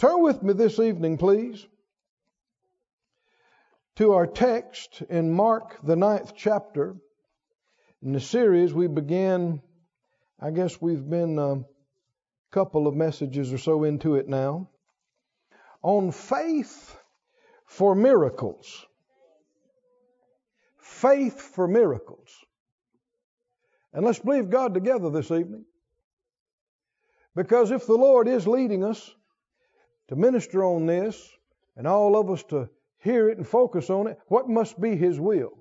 Turn with me this evening, please, to our text in Mark, the ninth chapter. In the series, we began, I guess we've been a couple of messages or so into it now, on faith for miracles. Faith for miracles. And let's believe God together this evening. Because if the Lord is leading us to minister on this and all of us to hear it and focus on it, what must be His will?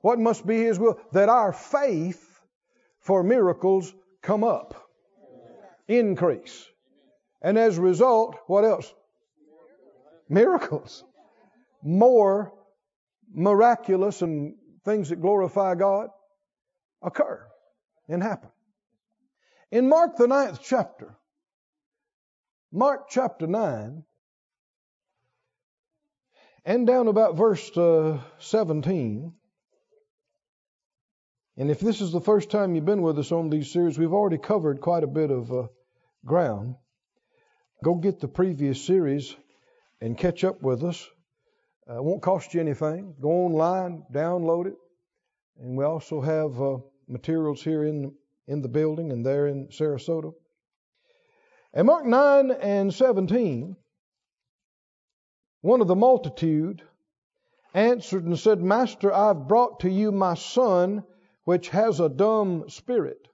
What must be His will? That our faith for miracles come up, increase. And as a result, what else? Miracles. More miraculous and things that glorify God occur and happen. In Mark, the ninth chapter, Mark chapter 9, and down about verse uh, 17. And if this is the first time you've been with us on these series, we've already covered quite a bit of uh, ground. Go get the previous series and catch up with us. Uh, it won't cost you anything. Go online, download it. And we also have uh, materials here in, in the building and there in Sarasota. And Mark 9 and 17, one of the multitude answered and said, Master, I've brought to you my son, which has a dumb spirit.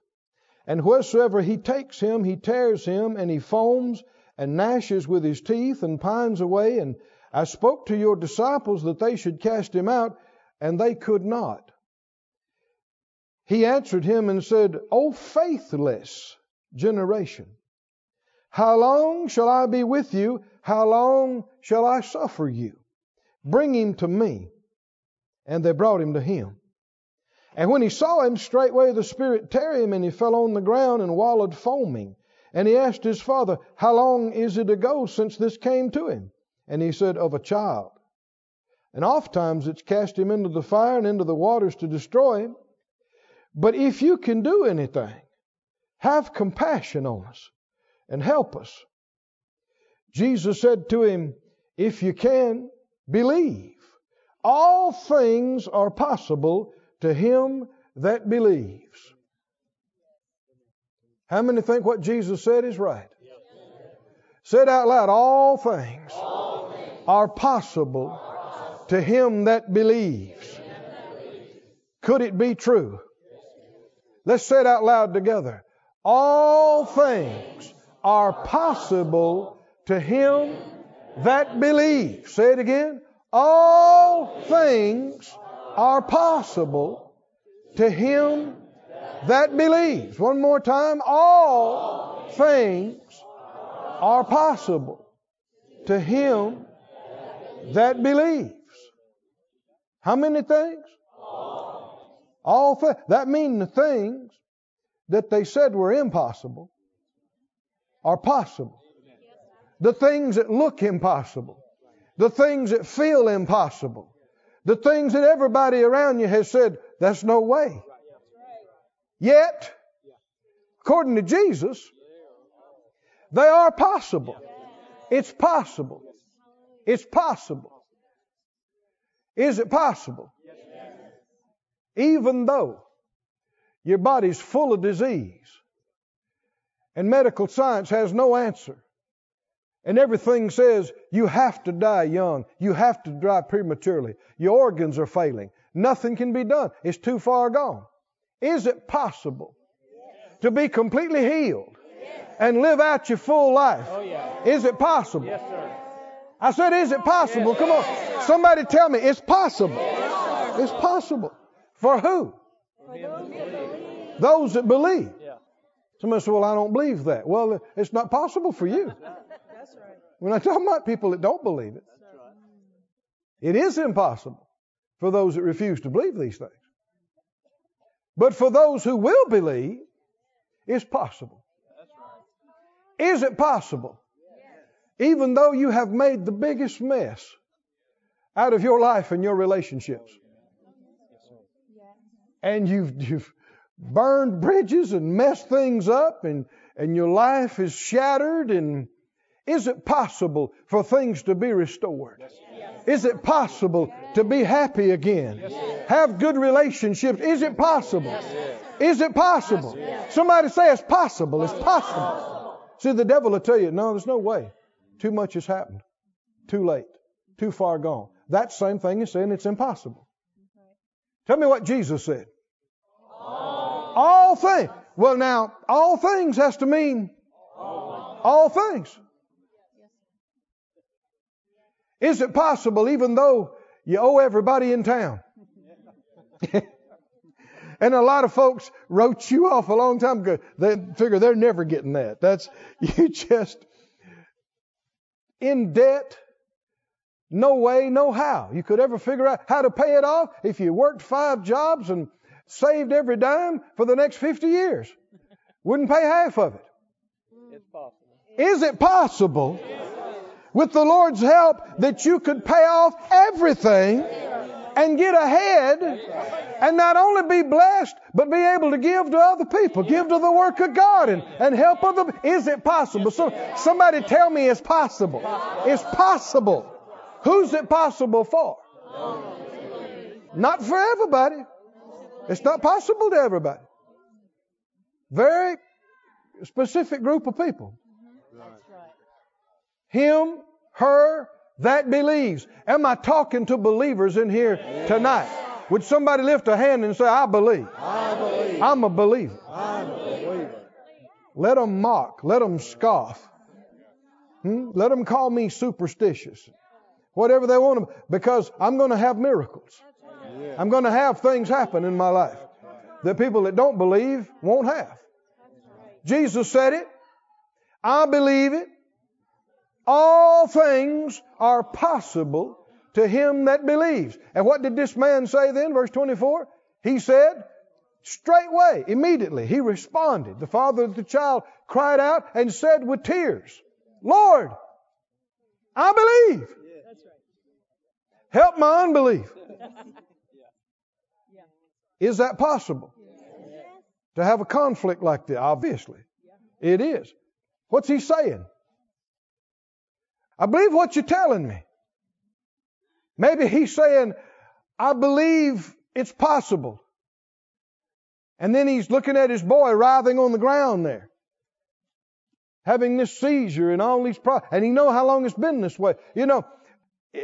And wheresoever he takes him, he tears him, and he foams and gnashes with his teeth and pines away. And I spoke to your disciples that they should cast him out, and they could not. He answered him and said, O faithless generation, how long shall I be with you? How long shall I suffer you? Bring him to me. And they brought him to him. And when he saw him, straightway the Spirit tear him, and he fell on the ground and wallowed foaming. And he asked his father, How long is it ago since this came to him? And he said, Of a child. And oft times it's cast him into the fire and into the waters to destroy him. But if you can do anything, have compassion on us and help us. Jesus said to him, If you can, believe. All things are possible to him that believes. How many think what Jesus said is right? Say it out loud. All things, all things are, possible are possible to him that believes. That believes. Could it be true? Let's say it out loud together. All things are possible to him that believes. Say it again. All things are possible to him that believes. One more time. All things are possible to him that believes. How many things? All things. That means the things that they said were impossible are possible. The things that look impossible, the things that feel impossible, the things that everybody around you has said, that's no way. Yet, according to Jesus, they are possible. It's possible. It's possible. Is it possible? Even though your body's full of disease and medical science has no answer. And everything says you have to die young. You have to die prematurely. Your organs are failing. Nothing can be done. It's too far gone. Is it possible yes. to be completely healed yes. and live out your full life? Oh, yeah. Is it possible? Yes, sir. I said, is it possible? Come on. Somebody tell me it's possible. It's possible. For who? For those that believe. Somebody says, Well, I don't believe that. Well, it's not possible for you. That's right. When I talk about people that don't believe it, it is impossible for those that refuse to believe these things. But for those who will believe, it's possible. Is it possible? Even though you have made the biggest mess out of your life and your relationships, and you've, you've burned bridges and messed things up and, and your life is shattered and Is it possible for things to be restored? Is it possible to be happy again? Have good relationships? Is it possible? Is it possible? Somebody say it's possible. It's possible. See, the devil will tell you, no, there's no way. Too much has happened. Too late. Too far gone. That same thing is saying it's impossible. Tell me what Jesus said. All things. Well, now, all things has to mean all things. Is it possible, even though you owe everybody in town? and a lot of folks wrote you off a long time ago. They figure they're never getting that. That's you just in debt. No way, no how. You could ever figure out how to pay it off if you worked five jobs and saved every dime for the next 50 years. Wouldn't pay half of it. It's possible. Is it possible with the Lord's help that you could pay off everything and get ahead and not only be blessed, but be able to give to other people, give to the work of God and, and help other Is it possible? So, somebody tell me it's possible. It's possible. Who's it possible for? Not for everybody. It's not possible to everybody. Very specific group of people. Him, her, that believes. Am I talking to believers in here tonight? Would somebody lift a hand and say, I believe? I believe. I'm a believer. I'm a believer. Let them mock. Let them scoff. Hmm? Let them call me superstitious. Whatever they want to, because I'm going to have miracles. I'm going to have things happen in my life that people that don't believe won't have. Jesus said it. I believe it. All things are possible to him that believes. And what did this man say then? Verse 24. He said, straightway, immediately, he responded. The father of the child cried out and said with tears, Lord, I believe. Help my unbelief. Is that possible? To have a conflict like that? Obviously. It is. What's he saying? I believe what you're telling me. Maybe he's saying, I believe it's possible. And then he's looking at his boy writhing on the ground there. Having this seizure and all these problems. And he know how long it's been this way. You know,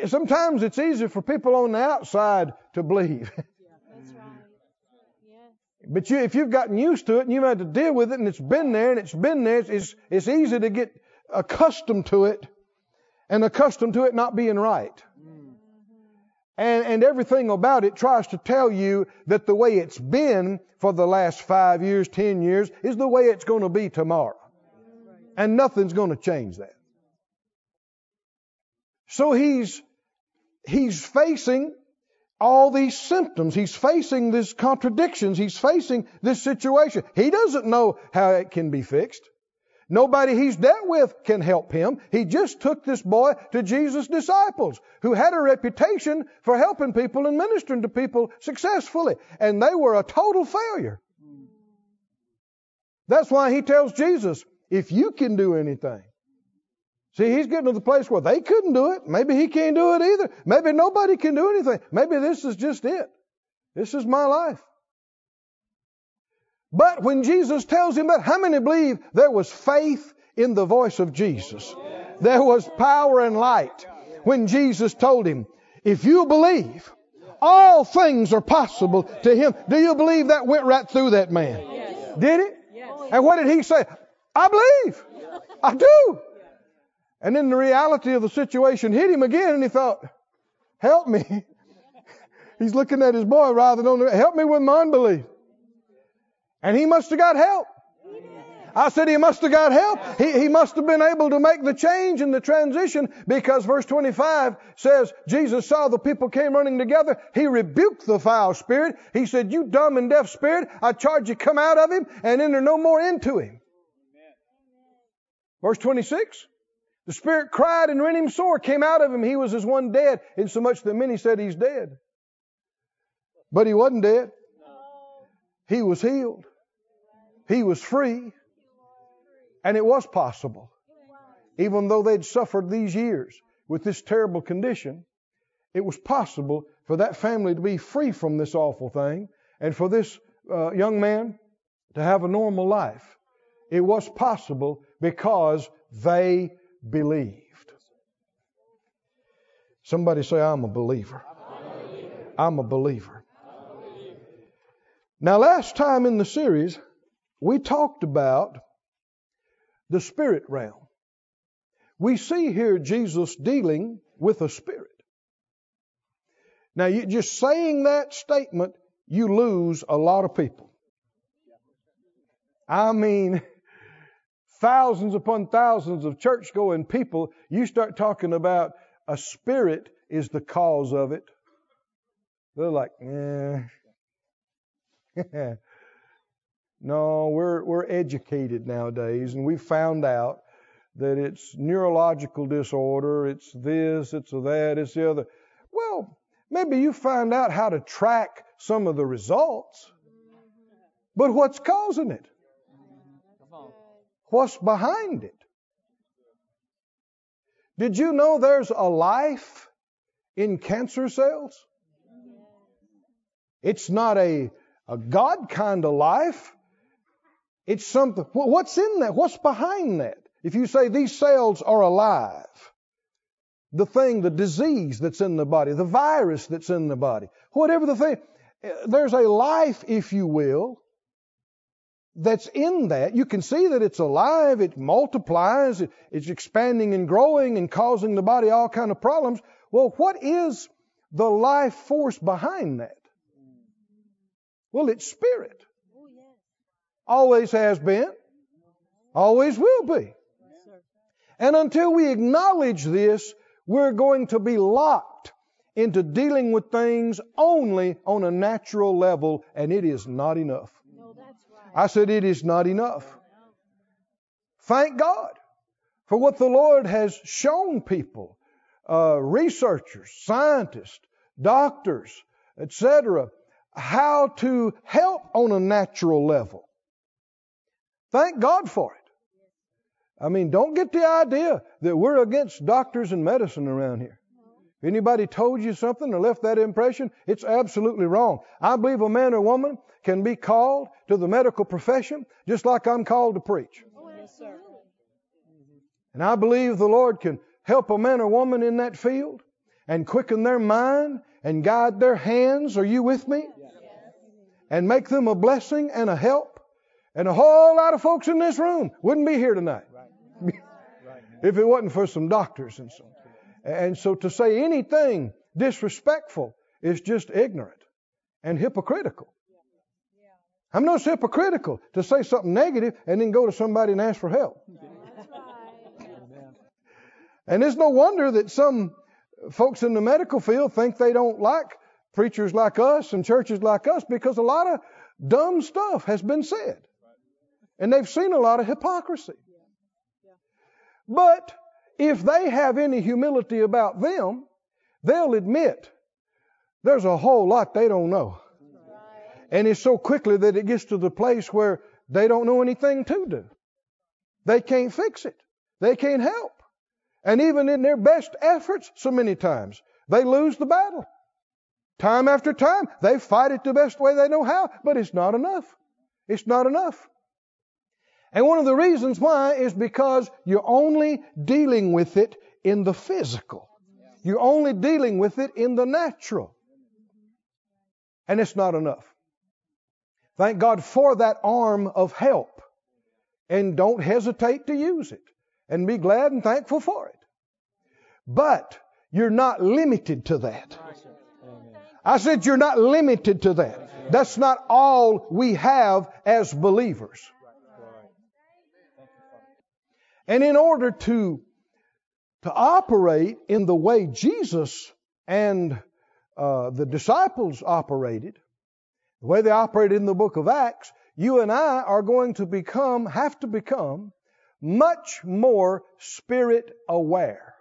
sometimes it's easy for people on the outside to believe. But you, if you've gotten used to it and you've had to deal with it and it's been there and it's been there, it's, it's easy to get accustomed to it and accustomed to it not being right. And, and everything about it tries to tell you that the way it's been for the last five years, ten years, is the way it's going to be tomorrow. And nothing's going to change that. So he's, he's facing all these symptoms. He's facing these contradictions. He's facing this situation. He doesn't know how it can be fixed. Nobody he's dealt with can help him. He just took this boy to Jesus' disciples who had a reputation for helping people and ministering to people successfully. And they were a total failure. That's why he tells Jesus, if you can do anything, See, he's getting to the place where they couldn't do it. Maybe he can't do it either. Maybe nobody can do anything. Maybe this is just it. This is my life. But when Jesus tells him that, how many believe there was faith in the voice of Jesus? There was power and light when Jesus told him, if you believe, all things are possible to him. Do you believe that went right through that man? Did it? And what did he say? I believe. I do. And then the reality of the situation hit him again, and he thought, Help me. He's looking at his boy rather than help me with my unbelief. And he must have got help. I said he must have got help. He, he must have been able to make the change and the transition because verse 25 says, Jesus saw the people came running together. He rebuked the foul spirit. He said, you dumb and deaf spirit, I charge you come out of him and enter no more into him. Verse 26. The Spirit cried and rent him sore, came out of him. He was as one dead, insomuch that many said he's dead. But he wasn't dead. He was healed. He was free. And it was possible. even though they'd suffered these years with this terrible condition, it was possible for that family to be free from this awful thing and for this uh, young man to have a normal life. It was possible because they believed. Somebody say, I'm a believer. I'm a believer. Now, last time in the series, we talked about the spirit realm. We see here Jesus dealing with a spirit. Now, you, just saying that statement, you lose a lot of people. I mean, thousands upon thousands of church going people, you start talking about a spirit is the cause of it. They're like, eh. no, we're, we're educated nowadays, and we've found out that it's neurological disorder, it's this, it's that, it's the other. Well, maybe you find out how to track some of the results, but what's causing it? What's behind it? Did you know there's a life in cancer cells? It's not a, a God kind of life. It's something. What's in that? What's behind that? If you say these cells are alive, the thing, the disease that's in the body, the virus that's in the body, whatever the thing, eh, there's a life, if you will, that's in that. You can see that it's alive, it multiplies, it's expanding and growing and causing the body all kind of problems. Well, what is the life force behind that? Well, it's spirit. Always has been, always will be. And until we acknowledge this, we're going to be locked into dealing with things only on a natural level, and it is not enough. I said, it is not enough. Thank God for what the Lord has shown people, uh, researchers, scientists, doctors, etc., how to help on a natural level. Thank God for it. I mean, don't get the idea that we're against doctors and medicine around here. If anybody told you something or left that impression, it's absolutely wrong. I believe a man or woman can be called to the medical profession just like I'm called to preach. Yes, sir. And I believe the Lord can help a man or woman in that field and quicken their mind and guide their hands. Are you with me? And make them a blessing and a help. And a whole lot of folks in this room wouldn't be here tonight if it wasn't for some doctors and so. And so to say anything disrespectful is just ignorant and hypocritical. I'm not hypocritical to say something negative and then go to somebody and ask for help. And it's no wonder that some folks in the medical field think they don't like preachers like us and churches like us because a lot of dumb stuff has been said. And they've seen a lot of hypocrisy. But if they have any humility about them, they'll admit there's a whole lot they don't know. And it's so quickly that it gets to the place where they don't know anything to do. They can't fix it. They can't help. And even in their best efforts, so many times, they lose the battle. Time after time, they fight it the best way they know how, but it's not enough. It's not enough. And one of the reasons why is because you're only dealing with it in the physical. You're only dealing with it in the natural. And it's not enough. Thank God for that arm of help. And don't hesitate to use it. And be glad and thankful for it. But you're not limited to that. I said you're not limited to that. That's not all we have as believers. And in order to, to operate in the way Jesus and uh, the disciples operated, the way they operated in the book of Acts, you and I are going to become, have to become, much more spirit aware.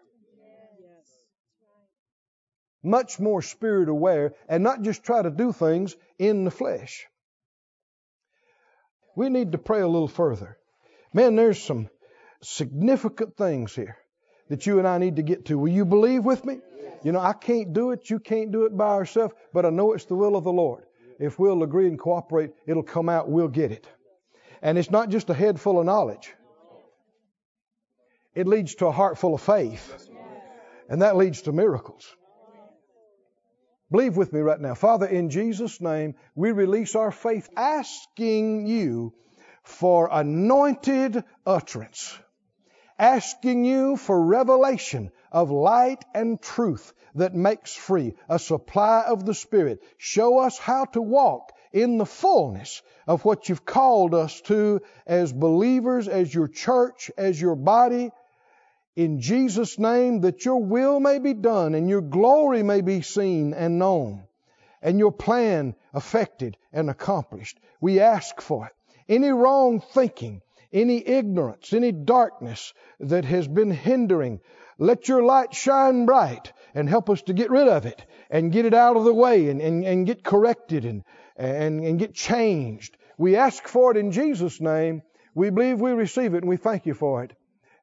Much more spirit aware and not just try to do things in the flesh. We need to pray a little further. Man, there's some significant things here that you and I need to get to. Will you believe with me? You know, I can't do it. You can't do it by ourselves, but I know it's the will of the Lord. If we'll agree and cooperate, it'll come out. We'll get it. And it's not just a head full of knowledge. It leads to a heart full of faith. And that leads to miracles. Believe with me right now. Father, in Jesus' name, we release our faith asking you for anointed utterance, asking you for revelation of light and truth that makes free, a supply of the Spirit. Show us how to walk in the fullness of what you've called us to as believers, as your church, as your body. In Jesus' name, that your will may be done and your glory may be seen and known and your plan effected and accomplished. We ask for it. Any wrong thinking, any ignorance, any darkness that has been hindering, let your light shine bright and help us to get rid of it and get it out of the way and, and, and get corrected and, and, and get changed. We ask for it in Jesus' name. We believe we receive it and we thank you for it.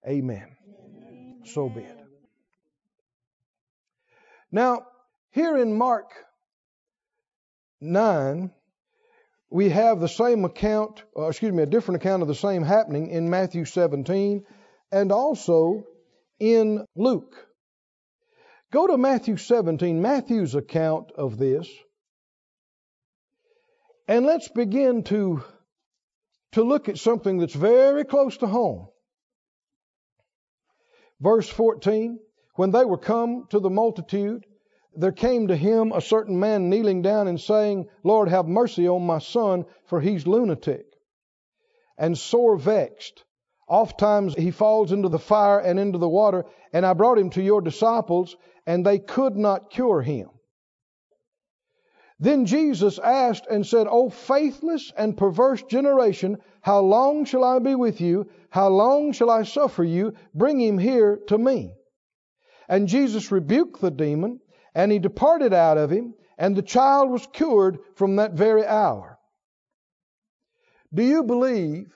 Amen. Amen. So be it. Now, here in Mark 9, we have the same account, uh, excuse me, a different account of the same happening in Matthew 17 and also in Luke. Go to Matthew 17, Matthew's account of this, and let's begin to, to look at something that's very close to home. Verse 14 When they were come to the multitude, there came to him a certain man kneeling down and saying, Lord, have mercy on my son, for he's lunatic and sore vexed. Oft times he falls into the fire and into the water, and I brought him to your disciples, and they could not cure him. Then Jesus asked and said, O faithless and perverse generation, how long shall I be with you? How long shall I suffer you? Bring him here to me. And Jesus rebuked the demon, and he departed out of him, and the child was cured from that very hour. Do you believe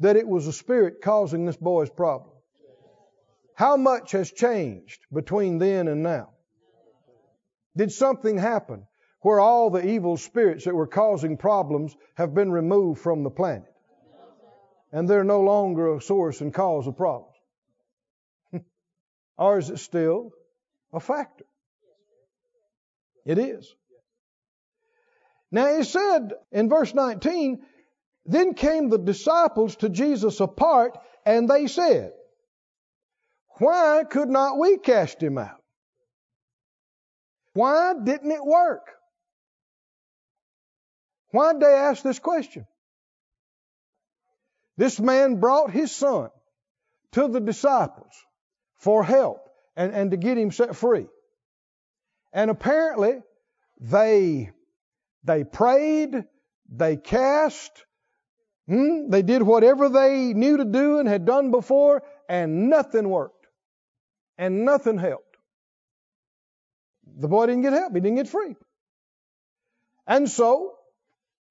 that it was the Spirit causing this boy's problem? How much has changed between then and now? Did something happen where all the evil spirits that were causing problems have been removed from the planet? And they're no longer a source and cause of problems? or is it still a factor? It is. Now it said in verse 19, then came the disciples to Jesus apart, and they said, Why could not we cast him out? Why didn't it work? Why did they ask this question? This man brought his son to the disciples for help and, and to get him set free. And apparently, they, they prayed, they cast, hmm, they did whatever they knew to do and had done before, and nothing worked. And nothing helped. The boy didn't get help. He didn't get free. And so,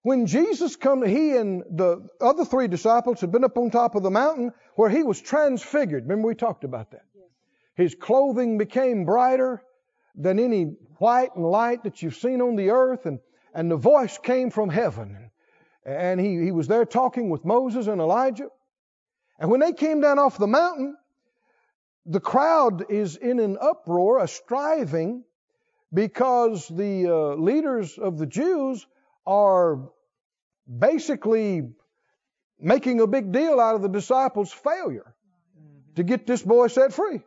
when Jesus come, he and the other three disciples had been up on top of the mountain where he was transfigured. Remember we talked about that. His clothing became brighter than any white and light that you've seen on the earth. And, and the voice came from heaven. And he, he was there talking with Moses and Elijah. And when they came down off the mountain, the crowd is in an uproar, a striving, because the uh, leaders of the Jews are basically making a big deal out of the disciples' failure to get this boy set free.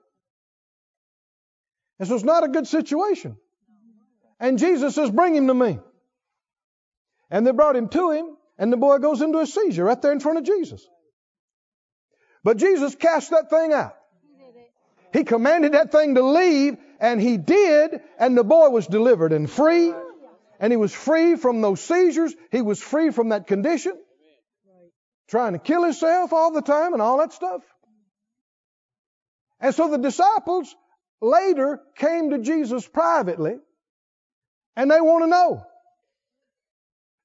And so it's not a good situation. And Jesus says, Bring him to me. And they brought him to him, and the boy goes into a seizure right there in front of Jesus. But Jesus cast that thing out. He commanded that thing to leave, and he did, and the boy was delivered and free. And he was free from those seizures. He was free from that condition. Trying to kill himself all the time and all that stuff. And so the disciples later came to Jesus privately and they want to know.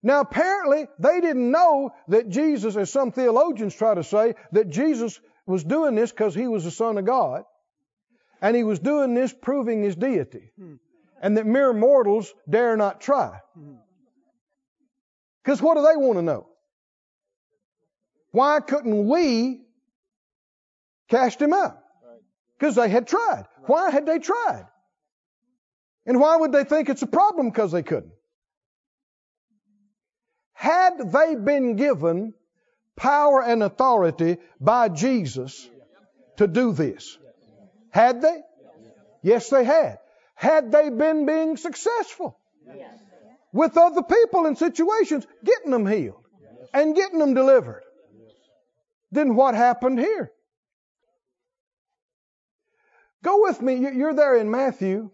Now, apparently, they didn't know that Jesus, as some theologians try to say, that Jesus was doing this because he was the Son of God, and he was doing this proving his deity, and that mere mortals dare not try. Because what do they want to know? Why couldn't we cast him out? Because they had tried. Why had they tried? And why would they think it's a problem because they couldn't? Had they been given power and authority by Jesus to do this? Had they? Yes, they had. Had they been being successful with other people in situations, getting them healed and getting them delivered? Then what happened here? Go with me. You're there in Matthew.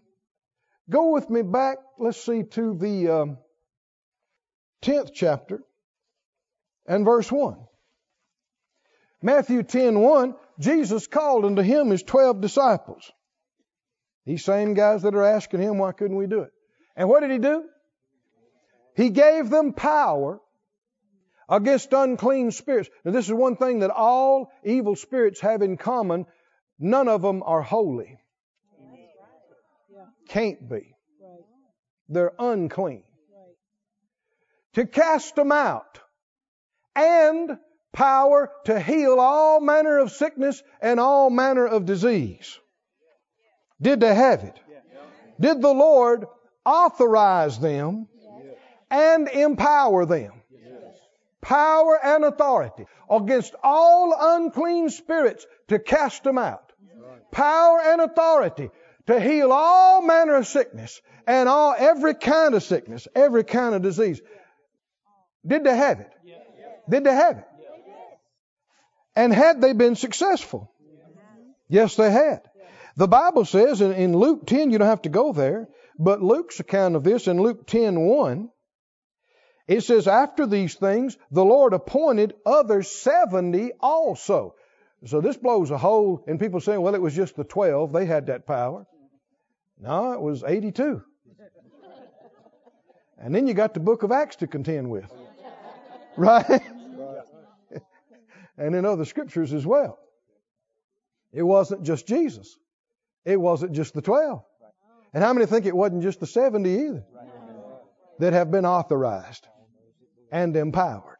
Go with me back, let's see, to the um, 10th chapter and verse 1. Matthew 10 1, Jesus called unto him his 12 disciples. These same guys that are asking him, why couldn't we do it? And what did he do? He gave them power against unclean spirits. Now, this is one thing that all evil spirits have in common none of them are holy. Can't be. They're unclean. To cast them out and power to heal all manner of sickness and all manner of disease. Did they have it? Did the Lord authorize them and empower them? Power and authority against all unclean spirits to cast them out. Power and authority to heal all manner of sickness and all every kind of sickness, every kind of disease. Did they have it? Did they have it? And had they been successful? Yes, they had. The Bible says in, in Luke 10, you don't have to go there, but Luke's account of this in Luke 10 1, it says, After these things, the Lord appointed other 70 also. So this blows a hole in people saying, well, it was just the 12. They had that power. No, it was 82. And then you got the book of Acts to contend with. Right? and in other scriptures as well. It wasn't just Jesus. It wasn't just the 12. And how many think it wasn't just the 70 either that have been authorized and empowered?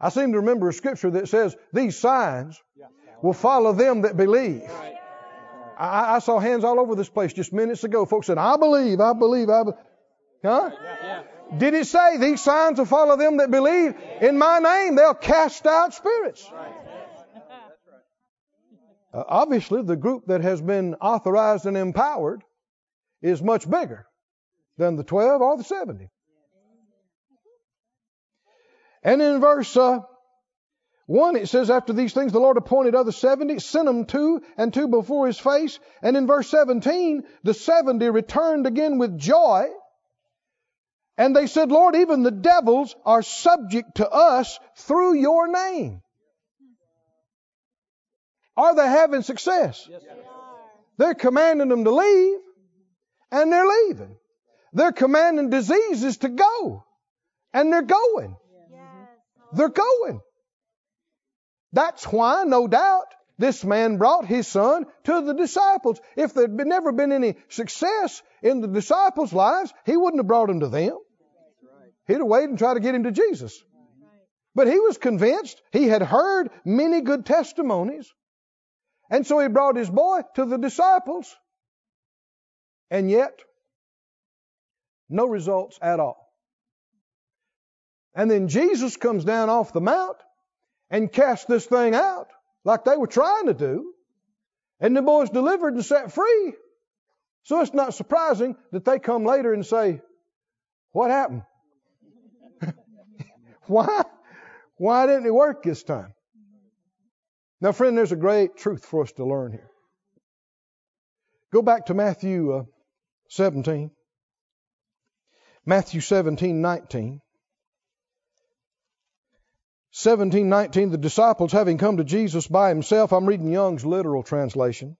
I seem to remember a scripture that says these signs will follow them that believe. I, I, saw hands all over this place just minutes ago. Folks said, I believe, I believe, I believe. Huh? Did it say these signs will follow them that believe? In my name, they'll cast out spirits. Uh, obviously, the group that has been authorized and empowered is much bigger than the 12 or the 70. And in verse uh, 1, it says, After these things, the Lord appointed other 70, sent them two and two before his face. And in verse 17, the 70 returned again with joy. And they said, Lord, even the devils are subject to us through your name. Are they having success? Yes, They're commanding them to leave, and they're leaving. They're commanding diseases to go, and they're going. They're going. That's why, no doubt, this man brought his son to the disciples. If there'd been, never been any success in the disciples' lives, he wouldn't have brought him to them. He'd have waited and tried to get him to Jesus. But he was convinced. He had heard many good testimonies. And so he brought his boy to the disciples. And yet, no results at all. And then Jesus comes down off the mount and casts this thing out like they were trying to do. And the boy's delivered and set free. So it's not surprising that they come later and say, What happened? Why? Why didn't it work this time? Now, friend, there's a great truth for us to learn here. Go back to Matthew uh, 17. Matthew 17, 19. 17, 19, the disciples having come to Jesus by himself, I'm reading Young's literal translation.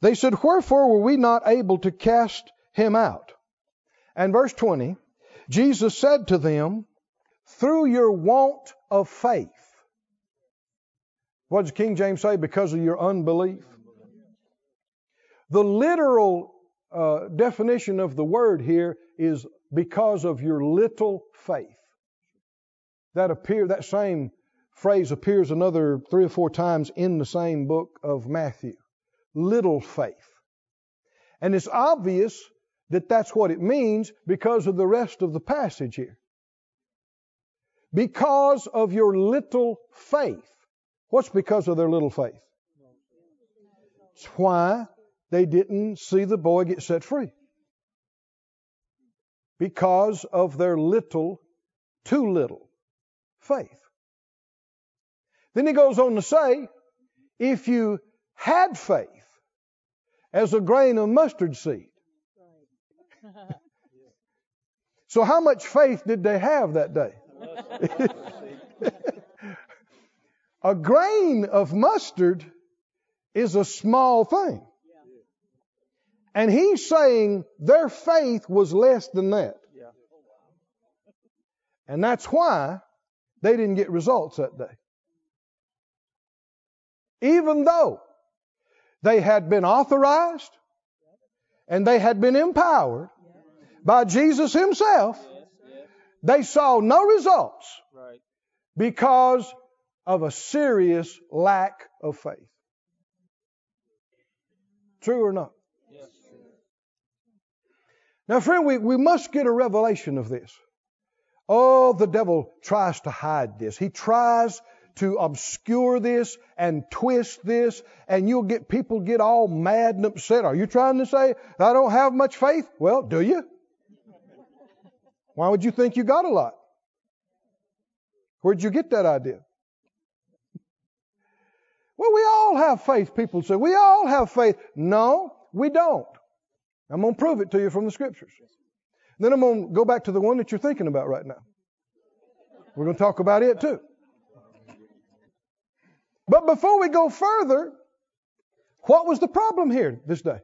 They said, Wherefore were we not able to cast him out? And verse 20, Jesus said to them, Through your want of faith. What does King James say? Because of your unbelief. The literal uh, definition of the word here is because of your little faith. That appear that same phrase appears another three or four times in the same book of Matthew. Little faith. And it's obvious that that's what it means because of the rest of the passage here. Because of your little faith. What's because of their little faith? It's why they didn't see the boy get set free. Because of their little, too little faith. Then he goes on to say, if you had faith as a grain of mustard seed. so how much faith did they have that day? a grain of mustard is a small thing. And he's saying their faith was less than that. And that's why they didn't get results that day. Even though they had been authorized and they had been empowered by Jesus Himself, they saw no results because of a serious lack of faith. True or not? Now, friend, we, we must get a revelation of this. Oh, the devil tries to hide this. He tries to obscure this and twist this, and you'll get people get all mad and upset. Are you trying to say I don't have much faith? Well, do you? Why would you think you got a lot? Where'd you get that idea? Well, we all have faith, people say. We all have faith. No, we don't. I'm going to prove it to you from the scriptures. Then I'm going to go back to the one that you're thinking about right now. We're going to talk about it too. But before we go further, what was the problem here this day?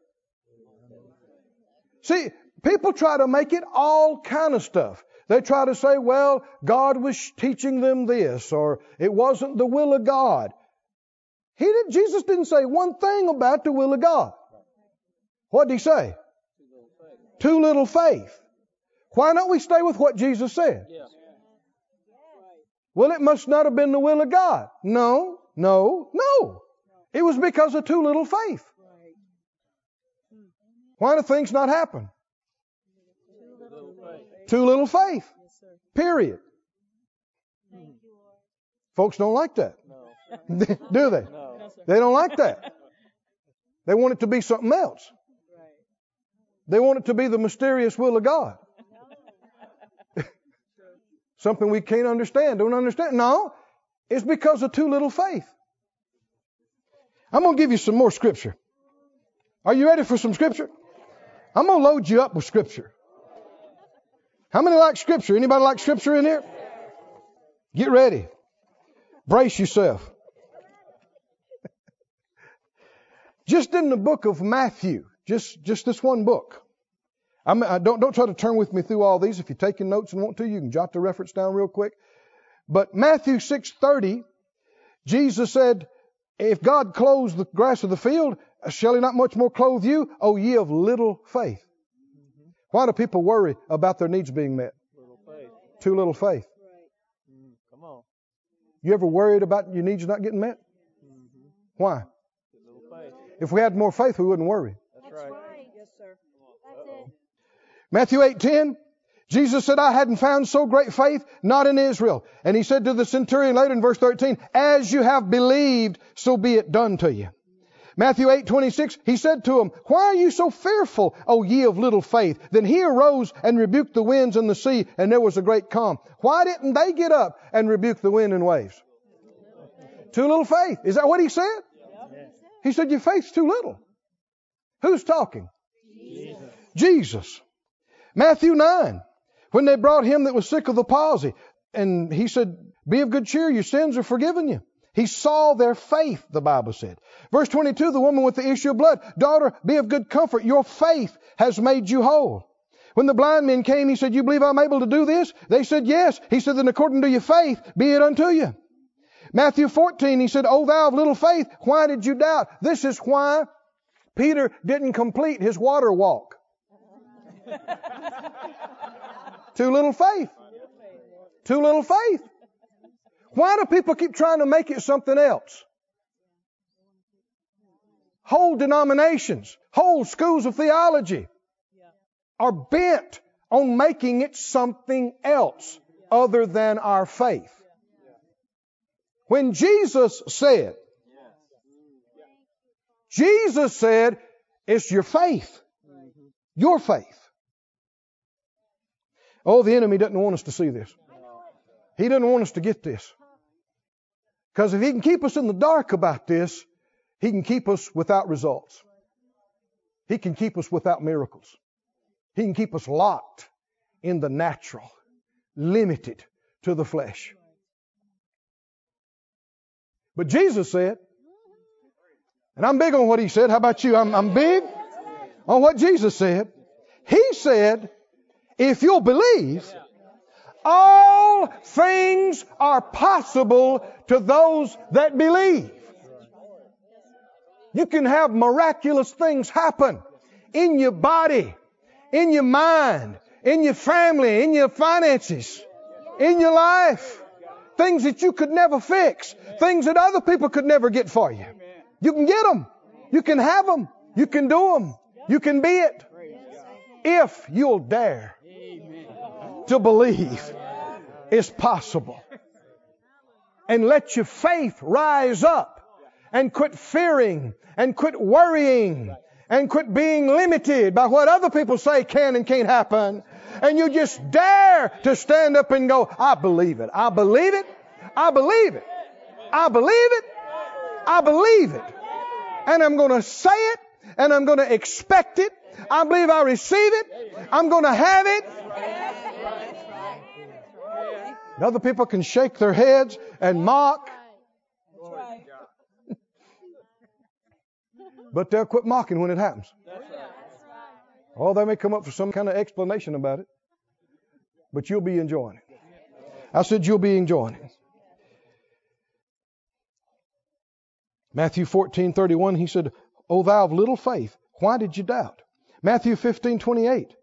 See, people try to make it all kind of stuff. They try to say, well, God was teaching them this, or it wasn't the will of God. He did, Jesus didn't say one thing about the will of God. What did he say? Too little faith. Why don't we stay with what Jesus said? Well, it must not have been the will of God. No, no, no. It was because of too little faith. Why do things not happen? Too little faith. Period. Folks don't like that. Do they? They don't like that. They want it to be something else. They want it to be the mysterious will of God. Something we can't understand, don't understand. No, it's because of too little faith. I'm going to give you some more scripture. Are you ready for some scripture? I'm going to load you up with scripture. How many like scripture? Anybody like scripture in here? Get ready. Brace yourself. just in the book of Matthew, just, just this one book. I'm, I don't, don't try to turn with me through all these. If you're taking notes and want to, you can jot the reference down real quick. But Matthew 6:30, Jesus said, "If God clothes the grass of the field, shall He not much more clothe you, O ye of little faith?" Mm-hmm. Why do people worry about their needs being met? Little faith. Too little faith. Mm, come on. You ever worried about your needs not getting met? Mm-hmm. Why? Faith. If we had more faith, we wouldn't worry. That's right. Yes, sir. That's it. Matthew 8:10, Jesus said, I hadn't found so great faith, not in Israel. And he said to the centurion later in verse 13, as you have believed, so be it done to you. Matthew 8:26, he said to him, Why are you so fearful, O ye of little faith? Then he arose and rebuked the winds and the sea, and there was a great calm. Why didn't they get up and rebuke the wind and waves? Too little faith. Is that what he said? He said, Your faith's too little. Who's talking? Jesus. Jesus. Matthew 9, when they brought him that was sick of the palsy, and he said, Be of good cheer, your sins are forgiven you. He saw their faith, the Bible said. Verse 22, the woman with the issue of blood, Daughter, be of good comfort, your faith has made you whole. When the blind men came, he said, You believe I'm able to do this? They said, Yes. He said, Then according to your faith, be it unto you. Matthew 14, he said, O thou of little faith, why did you doubt? This is why Peter didn't complete his water walk. Too little faith. Too little faith. Why do people keep trying to make it something else? Whole denominations, whole schools of theology are bent on making it something else other than our faith. When Jesus said, Jesus said, it's your faith. Your faith. Oh, the enemy doesn't want us to see this. He doesn't want us to get this. Because if he can keep us in the dark about this, he can keep us without results. He can keep us without miracles. He can keep us locked in the natural, limited to the flesh. But Jesus said, and I'm big on what he said. How about you? I'm, I'm big on what Jesus said. He said, if you'll believe, all things are possible to those that believe. You can have miraculous things happen in your body, in your mind, in your family, in your finances, in your life. Things that you could never fix. Things that other people could never get for you. You can get them. You can have them. You can do them. You can be it. If you'll dare to believe is possible. And let your faith rise up and quit fearing and quit worrying and quit being limited by what other people say can and can't happen. And you just dare to stand up and go, I believe it. I believe it. I believe it. I believe it. I believe it. And I'm going to say it and I'm going to expect it. I believe I receive it. I'm going to have it. And other people can shake their heads and mock. But they'll quit mocking when it happens. Oh, they may come up with some kind of explanation about it. But you'll be enjoying it. I said you'll be enjoying it. Matthew 14, 31, he said, O thou of little faith, why did you doubt? Matthew 15, 28,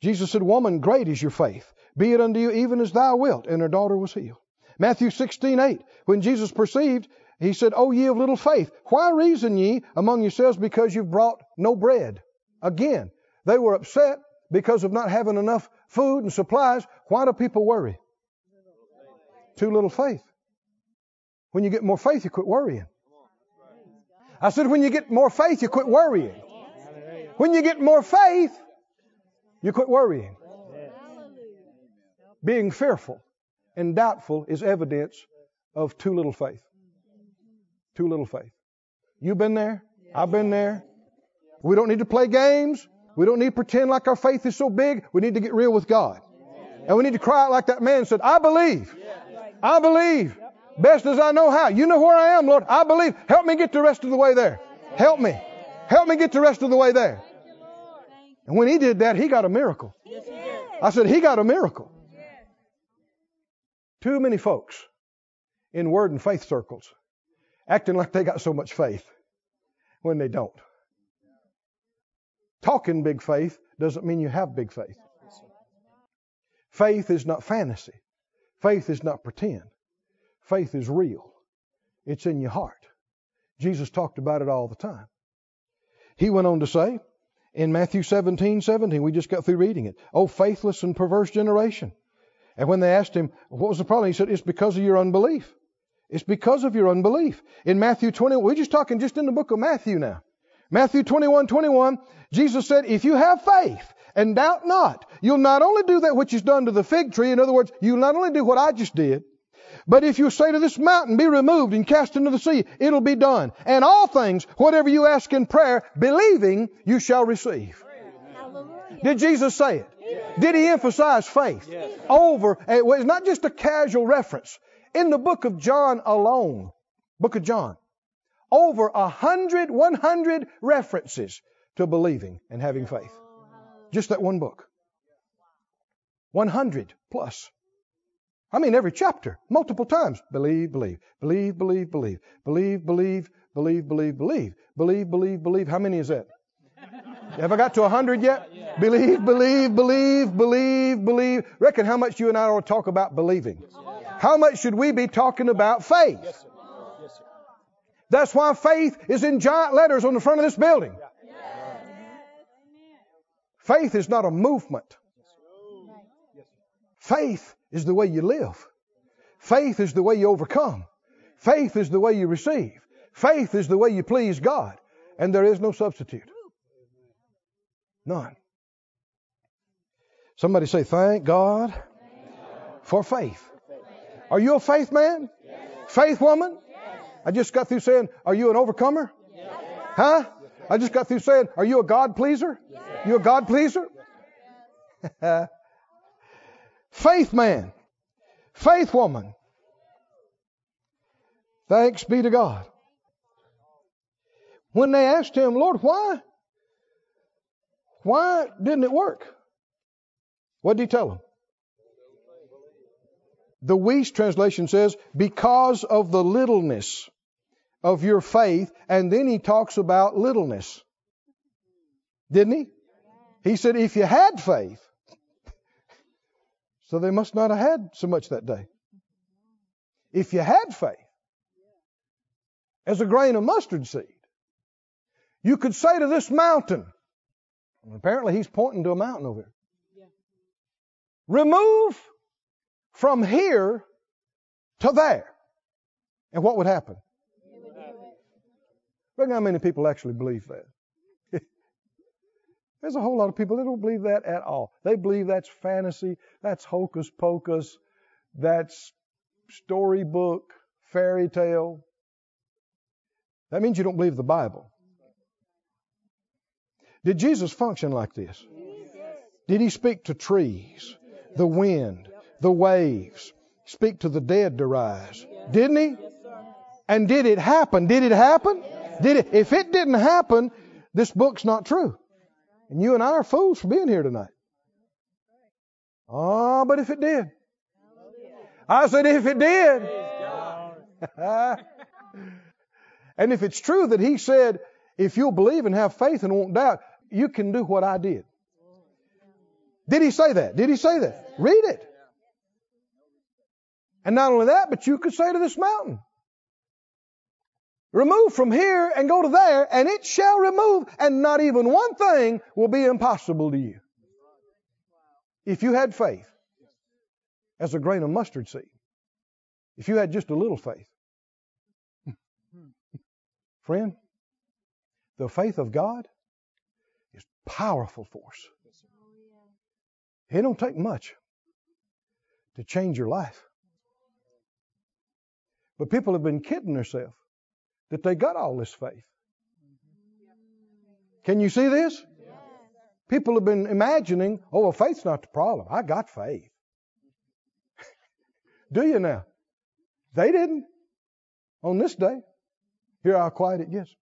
Jesus said, Woman, great is your faith. Be it unto you even as thou wilt. And her daughter was healed. Matthew 16, 8, when Jesus perceived, he said, O ye of little faith, why reason ye among yourselves because you've brought no bread? Again, they were upset because of not having enough food and supplies. Why do people worry? Too little faith. When you get more faith, you quit worrying. I said, when you get more faith, you quit worrying. When you get more faith, you quit worrying. Being fearful and doubtful is evidence of too little faith. Too little faith. You've been there. I've been there. We don't need to play games. We don't need to pretend like our faith is so big. We need to get real with God. And we need to cry out like that man said, I believe. I believe. Best as I know how. You know where I am, Lord. I believe. Help me get the rest of the way there. Help me. Help me get the rest of the way there. And when he did that, he got a miracle. I said, he got a miracle. Too many folks in word and faith circles acting like they got so much faith when they don't. Talking big faith doesn't mean you have big faith. Faith is not fantasy. Faith is not pretend. Faith is real. It's in your heart. Jesus talked about it all the time. He went on to say in Matthew 17, 17, we just got through reading it, Oh, faithless and perverse generation. And when they asked him, What was the problem? He said, It's because of your unbelief. It's because of your unbelief. In Matthew 20, we're just talking just in the book of Matthew now. Matthew 21, 21, Jesus said, If you have faith and doubt not, you'll not only do that which is done to the fig tree, in other words, you'll not only do what I just did, but if you say to this mountain, be removed and cast into the sea, it'll be done. And all things, whatever you ask in prayer, believing, you shall receive. Did Jesus say it? Did he emphasize faith? Over, eh, it was not just a casual reference. In the book of John alone, book of John, over a hundred, one hundred references to believing and having faith. Oh, just that one book. 100 plus. I mean, every chapter, multiple times. Believe, believe, believe, believe, believe, believe, believe, believe, believe, believe, believe, believe, believe. How many is that? Have I got to a hundred yet? Believe, believe, believe, believe, believe. Reckon how much you and I ought to talk about believing. How much should we be talking about faith? That's why faith is in giant letters on the front of this building. Faith is not a movement. Faith is the way you live. Faith is the way you overcome. Faith is the way you receive. Faith is the way you please God. And there is no substitute. None. Somebody say, Thank God for faith. Are you a faith man? Faith woman? I just got through saying, Are you an overcomer? Huh? I just got through saying, Are you a God pleaser? You a God pleaser? faith man. Faith woman. Thanks be to God. When they asked him, Lord, why? Why didn't it work? What did he tell them? The Weiss translation says, because of the littleness of your faith, and then he talks about littleness. Didn't he? He said, if you had faith, so they must not have had so much that day. If you had faith, as a grain of mustard seed, you could say to this mountain, apparently he's pointing to a mountain over here. Remove from here to there. And what would happen? Look how many people actually believe that. There's a whole lot of people that don't believe that at all. They believe that's fantasy, that's hocus pocus, that's storybook, fairy tale. That means you don't believe the Bible. Did Jesus function like this? Did he speak to trees, the wind, the waves, speak to the dead to rise? Didn't he? And did it happen? Did it happen? Did it? If it didn't happen, this book's not true. And you and I are fools for being here tonight. Oh, but if it did. I said, if it did. and if it's true that he said, if you'll believe and have faith and won't doubt, you can do what I did. Did he say that? Did he say that? Read it. And not only that, but you could say to this mountain, remove from here and go to there, and it shall remove, and not even one thing will be impossible to you. If you had faith as a grain of mustard seed, if you had just a little faith, friend, the faith of God is powerful force. It don't take much to change your life. But people have been kidding themselves that they got all this faith. Can you see this? People have been imagining, oh, well, faith's not the problem. I got faith. Do you now? They didn't. On this day. Hear how quiet it gets.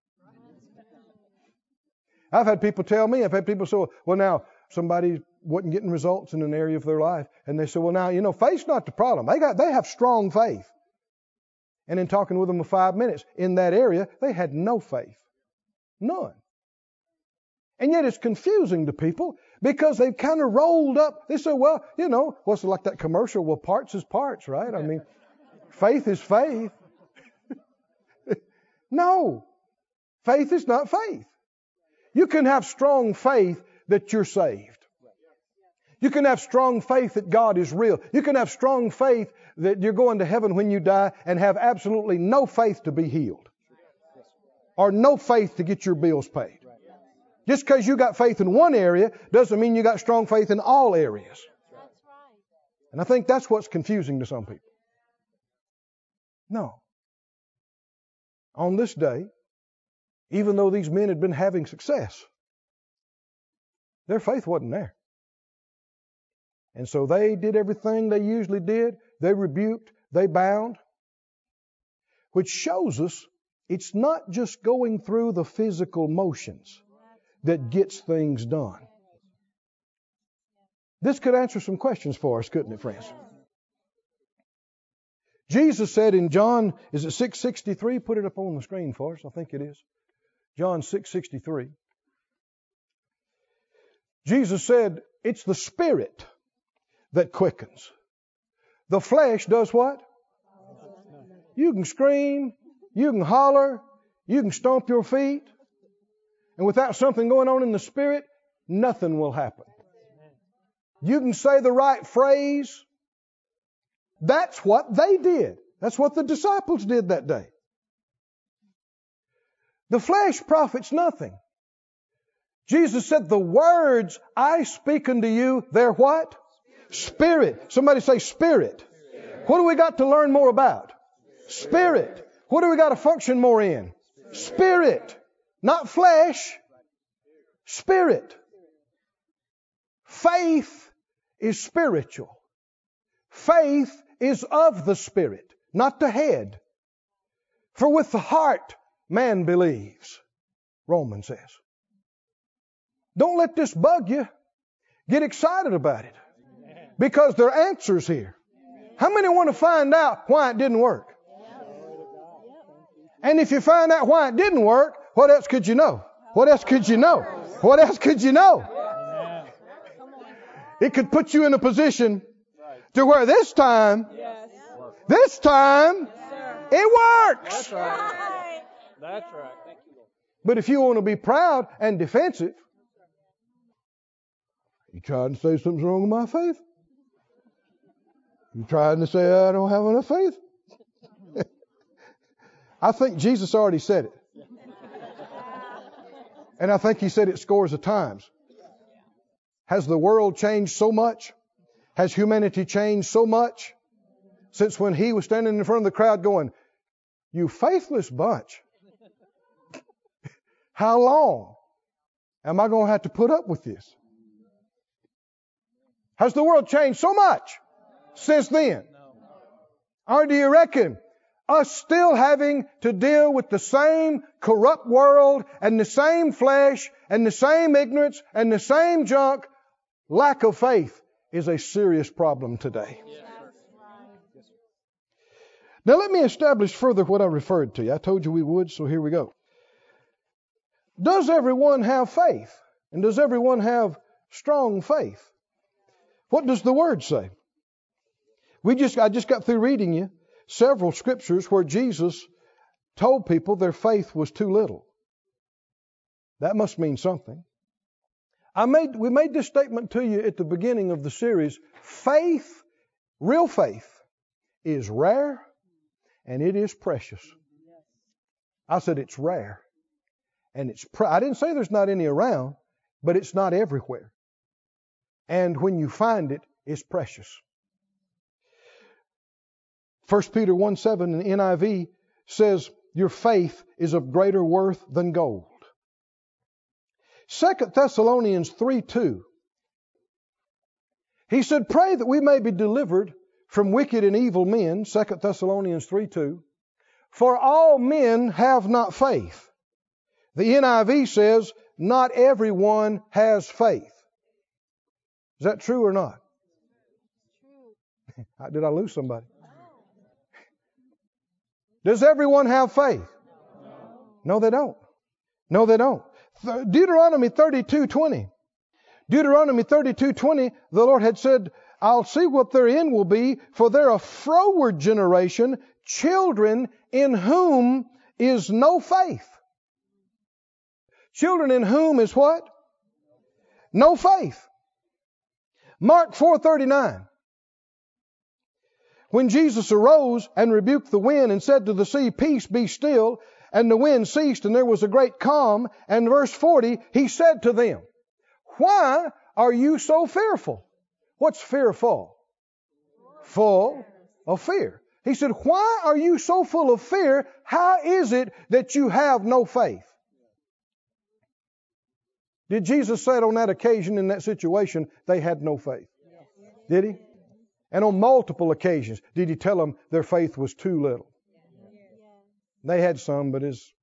I've had people tell me, I've had people say, well, now somebody wasn't getting results in an area of their life. And they say, well, now, you know, faith's not the problem. They got, they have strong faith. And in talking with them for five minutes in that area, they had no faith. None. And yet it's confusing to people because they've kind of rolled up. They say, well, you know, what's it like that commercial? Well, parts is parts, right? I mean, faith is faith. no. Faith is not faith. You can have strong faith that you're saved. You can have strong faith that God is real. You can have strong faith that you're going to heaven when you die and have absolutely no faith to be healed or no faith to get your bills paid. Just because you got faith in one area doesn't mean you got strong faith in all areas. And I think that's what's confusing to some people. No. On this day, even though these men had been having success, their faith wasn't there. And so they did everything they usually did. They rebuked, they bound, which shows us it's not just going through the physical motions that gets things done. This could answer some questions for us, couldn't it, friends? Jesus said in John, is it 663? Put it up on the screen for us. I think it is. John 663. Jesus said, it's the spirit that quickens. The flesh does what? You can scream, you can holler, you can stomp your feet, and without something going on in the spirit, nothing will happen. You can say the right phrase. That's what they did. That's what the disciples did that day. The flesh profits nothing. Jesus said, The words I speak unto you, they're what? Spirit. Somebody say spirit. What do we got to learn more about? Spirit. What do we got to function more in? Spirit. Not flesh. Spirit. Faith is spiritual. Faith is of the Spirit, not the head. For with the heart man believes, Romans says. Don't let this bug you. Get excited about it. Because there are answers here. How many want to find out why it didn't work? And if you find out why it didn't work, what else could you know? What else could you know? What else could you know? It could put you in a position to where this time, this time, it works. That's right. That's right. But if you want to be proud and defensive, you trying to say something's wrong with my faith? You trying to say I don't have enough faith? I think Jesus already said it. And I think he said it scores of times. Has the world changed so much? Has humanity changed so much since when he was standing in front of the crowd going, You faithless bunch. How long am I going to have to put up with this? Has the world changed so much since then? Or do you reckon us still having to deal with the same corrupt world and the same flesh and the same ignorance and the same junk, lack of faith is a serious problem today. Now let me establish further what I referred to. I told you we would, so here we go. Does everyone have faith? And does everyone have strong faith? What does the word say? We just I just got through reading you several scriptures where Jesus told people their faith was too little. That must mean something. I made we made this statement to you at the beginning of the series. Faith, real faith, is rare and it is precious. I said it's rare. And it's pre- I didn't say there's not any around, but it's not everywhere. And when you find it, it's precious. 1 Peter 1 7 in NIV says, Your faith is of greater worth than gold. 2 Thessalonians 3 2. He said, Pray that we may be delivered from wicked and evil men. 2 Thessalonians 3 2. For all men have not faith. The NIV says, Not everyone has faith. Is that true or not? Did I lose somebody? Does everyone have faith? No, they don't. No, they don't. Deuteronomy 32:20. Deuteronomy 32:20, the Lord had said, "I'll see what their end will be, for they're a froward generation, children in whom is no faith." Children in whom is what? No faith. Mark 4:39. When Jesus arose and rebuked the wind and said to the sea, Peace be still, and the wind ceased and there was a great calm. And verse 40, he said to them, Why are you so fearful? What's fearful? Full of fear. He said, Why are you so full of fear? How is it that you have no faith? Did Jesus say on that occasion, in that situation, they had no faith? Did he? And on multiple occasions, did he tell them their faith was too little? They had some, but it's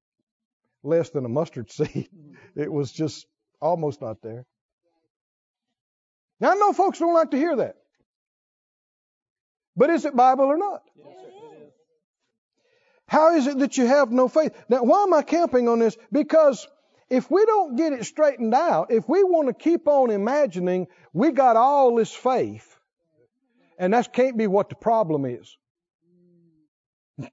less than a mustard seed. It was just almost not there. Now, I know folks don't like to hear that. But is it Bible or not? How is it that you have no faith? Now, why am I camping on this? Because if we don't get it straightened out, if we want to keep on imagining we got all this faith, and that can't be what the problem is. Mm.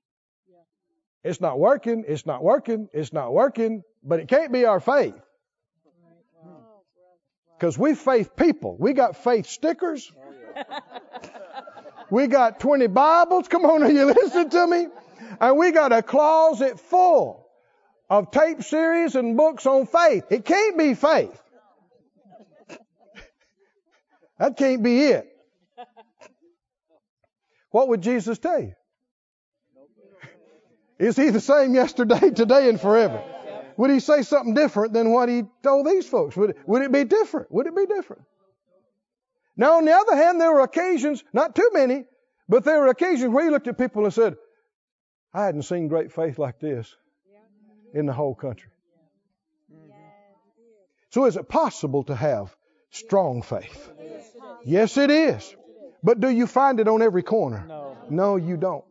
It's not working, it's not working, it's not working, but it can't be our faith. Because we faith people. We got faith stickers. Oh, we got 20 Bibles. Come on, are you listening to me? And we got a closet full of tape series and books on faith. It can't be faith. That can't be it. What would Jesus tell you? Is he the same yesterday, today, and forever? Would he say something different than what he told these folks? Would it, would it be different? Would it be different? Now, on the other hand, there were occasions, not too many, but there were occasions where he looked at people and said, I hadn't seen great faith like this in the whole country. So is it possible to have strong faith? Yes, it is. But do you find it on every corner? No. No, you don't.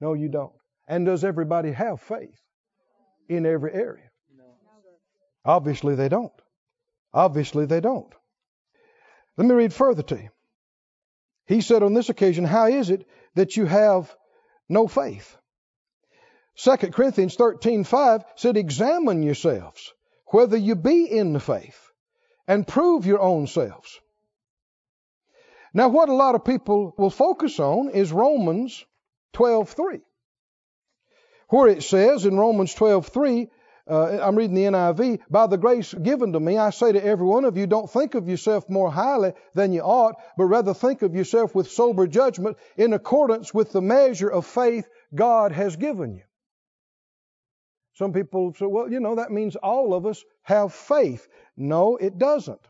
No, you don't. And does everybody have faith in every area? No. Obviously, they don't. Obviously, they don't. Let me read further to you. He said on this occasion, How is it that you have no faith? 2 Corinthians 13:5 said, Examine yourselves whether you be in the faith, and prove your own selves. Now, what a lot of people will focus on is Romans 12:3, where it says in Romans 12:3, uh, I'm reading the NIV, by the grace given to me, I say to every one of you, don't think of yourself more highly than you ought, but rather think of yourself with sober judgment in accordance with the measure of faith God has given you. Some people say, well, you know, that means all of us have faith. No, it doesn't.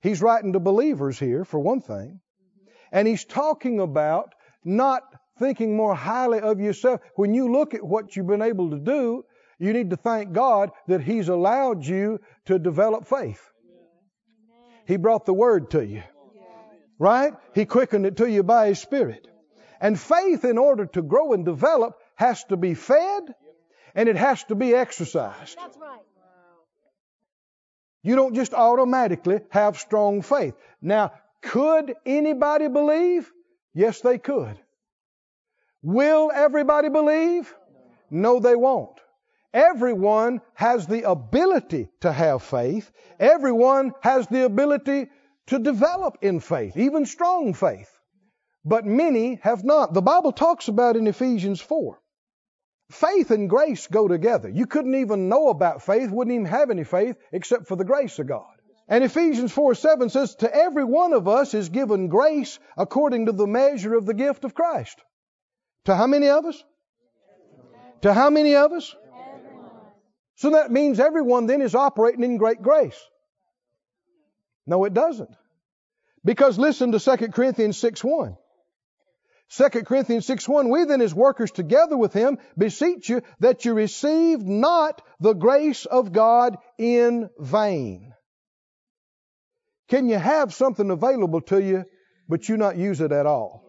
He's writing to believers here, for one thing. And he's talking about not thinking more highly of yourself. When you look at what you've been able to do, you need to thank God that he's allowed you to develop faith. He brought the word to you. Right? He quickened it to you by his spirit. And faith, in order to grow and develop, has to be fed and it has to be exercised. That's right. You don't just automatically have strong faith. Now, could anybody believe? Yes, they could. Will everybody believe? No, they won't. Everyone has the ability to have faith. Everyone has the ability to develop in faith, even strong faith. But many have not. The Bible talks about in Ephesians 4. Faith and grace go together. You couldn't even know about faith, wouldn't even have any faith except for the grace of God. And Ephesians 4 7 says, To every one of us is given grace according to the measure of the gift of Christ. To how many of us? To how many of us? So that means everyone then is operating in great grace. No, it doesn't. Because listen to 2 Corinthians 6 1. 2 Corinthians 6 1, we then as workers together with him beseech you that you receive not the grace of God in vain. Can you have something available to you, but you not use it at all?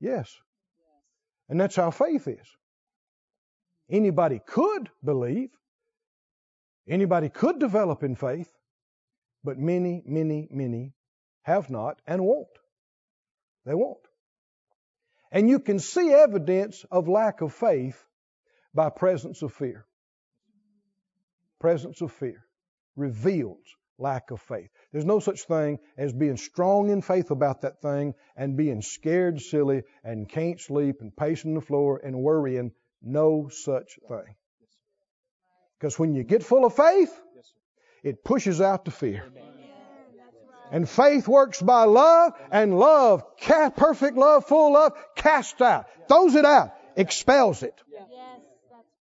Yes. And that's how faith is. Anybody could believe. Anybody could develop in faith, but many, many, many have not and won't. They won't. And you can see evidence of lack of faith by presence of fear. Presence of fear reveals lack of faith. There's no such thing as being strong in faith about that thing and being scared silly and can't sleep and pacing the floor and worrying. No such thing. Because when you get full of faith, it pushes out the fear. And faith works by love, and love, perfect love, full love, casts out, throws it out, expels it.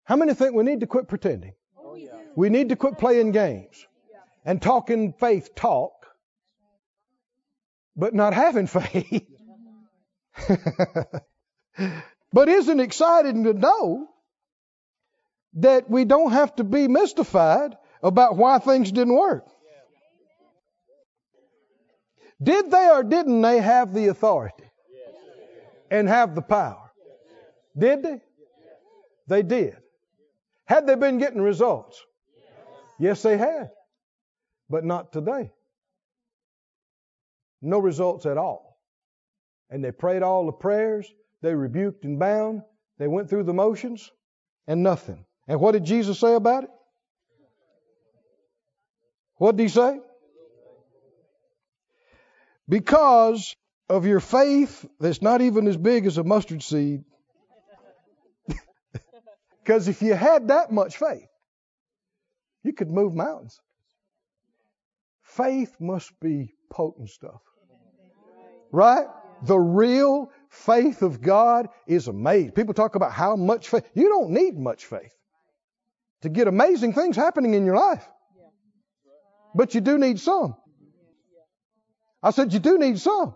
How many think we need to quit pretending? oh, we. We need to quit playing games and talking faith talk, but not having faith. but isn't it exciting to know that we don't have to be mystified about why things didn't work? Did they or didn't they have the authority and have the power? Did they? They did. Had they been getting results? Yes, they had. But not today. No results at all. And they prayed all the prayers, they rebuked and bound, they went through the motions, and nothing. And what did Jesus say about it? What did he say? Because of your faith that's not even as big as a mustard seed. Because if you had that much faith, you could move mountains. Faith must be potent stuff. Right? The real faith of God is amazing. People talk about how much faith. You don't need much faith to get amazing things happening in your life. But you do need some. I said, you do need some.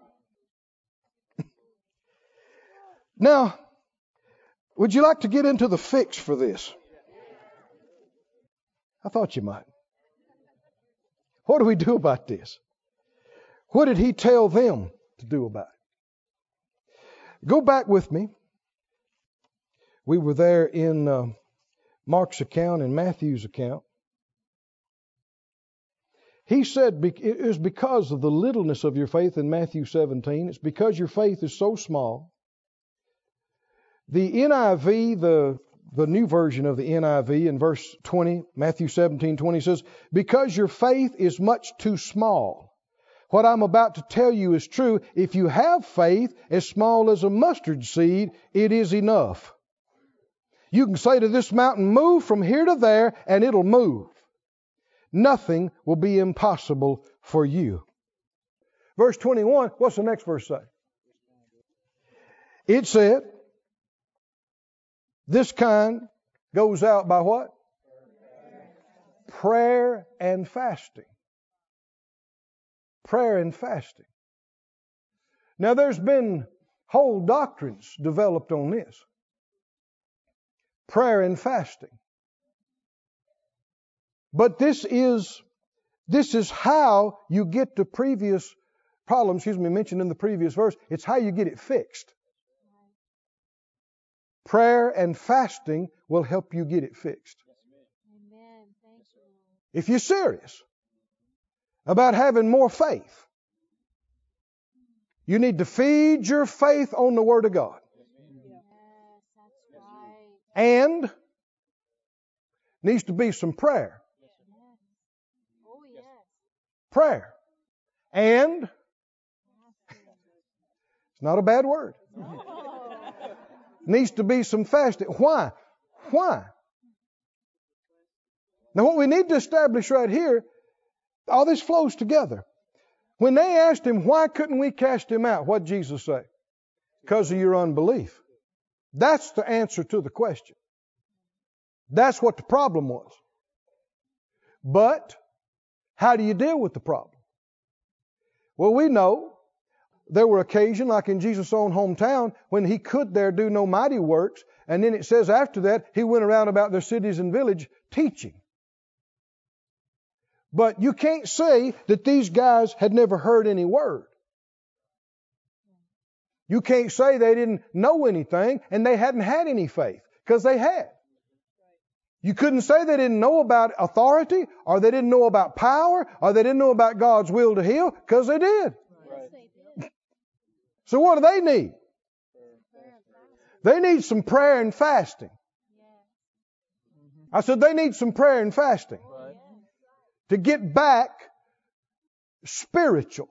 now, would you like to get into the fix for this? I thought you might. What do we do about this? What did he tell them to do about it? Go back with me. We were there in uh, Mark's account and Matthew's account. He said it is because of the littleness of your faith in Matthew 17. It's because your faith is so small. The NIV, the, the new version of the NIV in verse 20, Matthew 17, 20 says, Because your faith is much too small. What I'm about to tell you is true. If you have faith as small as a mustard seed, it is enough. You can say to this mountain, Move from here to there, and it'll move nothing will be impossible for you. Verse 21, what's the next verse say? It said, this kind goes out by what? Prayer and fasting. Prayer and fasting. Now, there's been whole doctrines developed on this prayer and fasting. But this is this is how you get the previous problem, excuse me, mentioned in the previous verse. It's how you get it fixed. Prayer and fasting will help you get it fixed. If you're serious about having more faith, you need to feed your faith on the Word of God. And needs to be some prayer. Prayer. And it's not a bad word. Needs to be some fasting. Why? Why? Now, what we need to establish right here, all this flows together. When they asked him, why couldn't we cast him out? What did Jesus say? Because of your unbelief. That's the answer to the question. That's what the problem was. But how do you deal with the problem? Well, we know there were occasions, like in Jesus' own hometown, when he could there do no mighty works, and then it says after that, he went around about their cities and village teaching. But you can't say that these guys had never heard any word. You can't say they didn't know anything and they hadn't had any faith, because they had. You couldn't say they didn't know about authority, or they didn't know about power, or they didn't know about God's will to heal, because they did. Right. So what do they need? They need some prayer and fasting. I said they need some prayer and fasting to get back spiritual.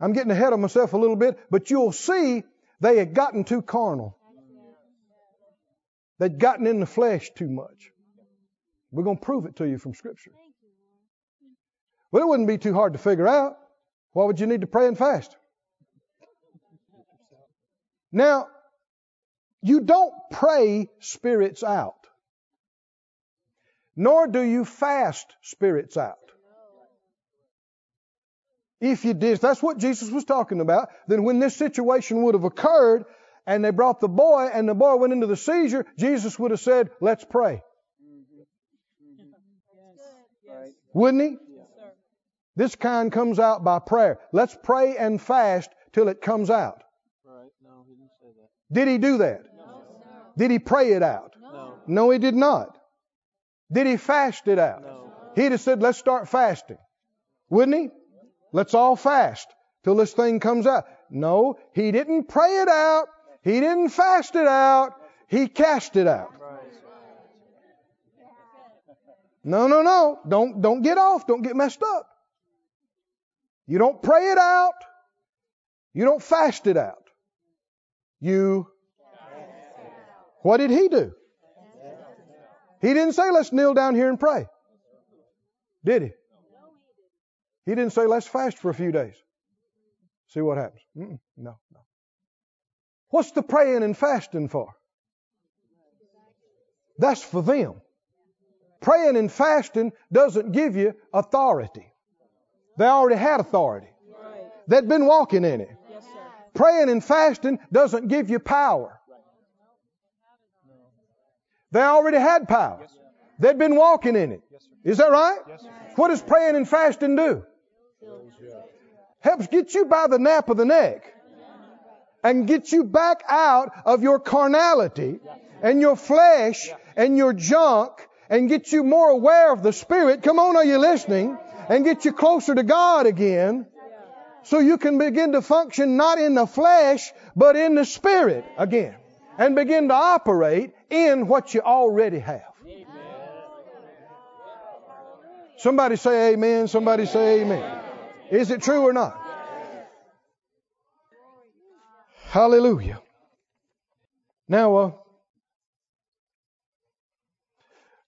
I'm getting ahead of myself a little bit, but you'll see they had gotten too carnal. They'd gotten in the flesh too much. We're going to prove it to you from Scripture. Well, it wouldn't be too hard to figure out. Why would you need to pray and fast? Now, you don't pray spirits out, nor do you fast spirits out. If you did, if that's what Jesus was talking about, then when this situation would have occurred, and they brought the boy and the boy went into the seizure, Jesus would have said, Let's pray. Wouldn't he? This kind comes out by prayer. Let's pray and fast till it comes out. Did he do that? Did he pray it out? No. He did not. Did he fast it out? He'd have said, let's start fasting. Wouldn't he? Let's all fast till this thing comes out. No, he didn't pray it out. He didn't fast it out. He cast it out. No, no, no. Don't, don't get off. Don't get messed up. You don't pray it out. You don't fast it out. You. What did he do? He didn't say, let's kneel down here and pray. Did he? He didn't say, let's fast for a few days. See what happens. Mm-mm. No, no. What's the praying and fasting for? That's for them. Praying and fasting doesn't give you authority. They already had authority. They'd been walking in it. Praying and fasting doesn't give you power. They already had power. They'd been walking in it. Is that right? What does praying and fasting do? Helps get you by the nape of the neck and get you back out of your carnality and your flesh and your junk and get you more aware of the Spirit. Come on, are you listening? And get you closer to God again so you can begin to function not in the flesh, but in the Spirit again. And begin to operate in what you already have. Somebody say amen. Somebody say amen. Is it true or not? Hallelujah. Now, uh,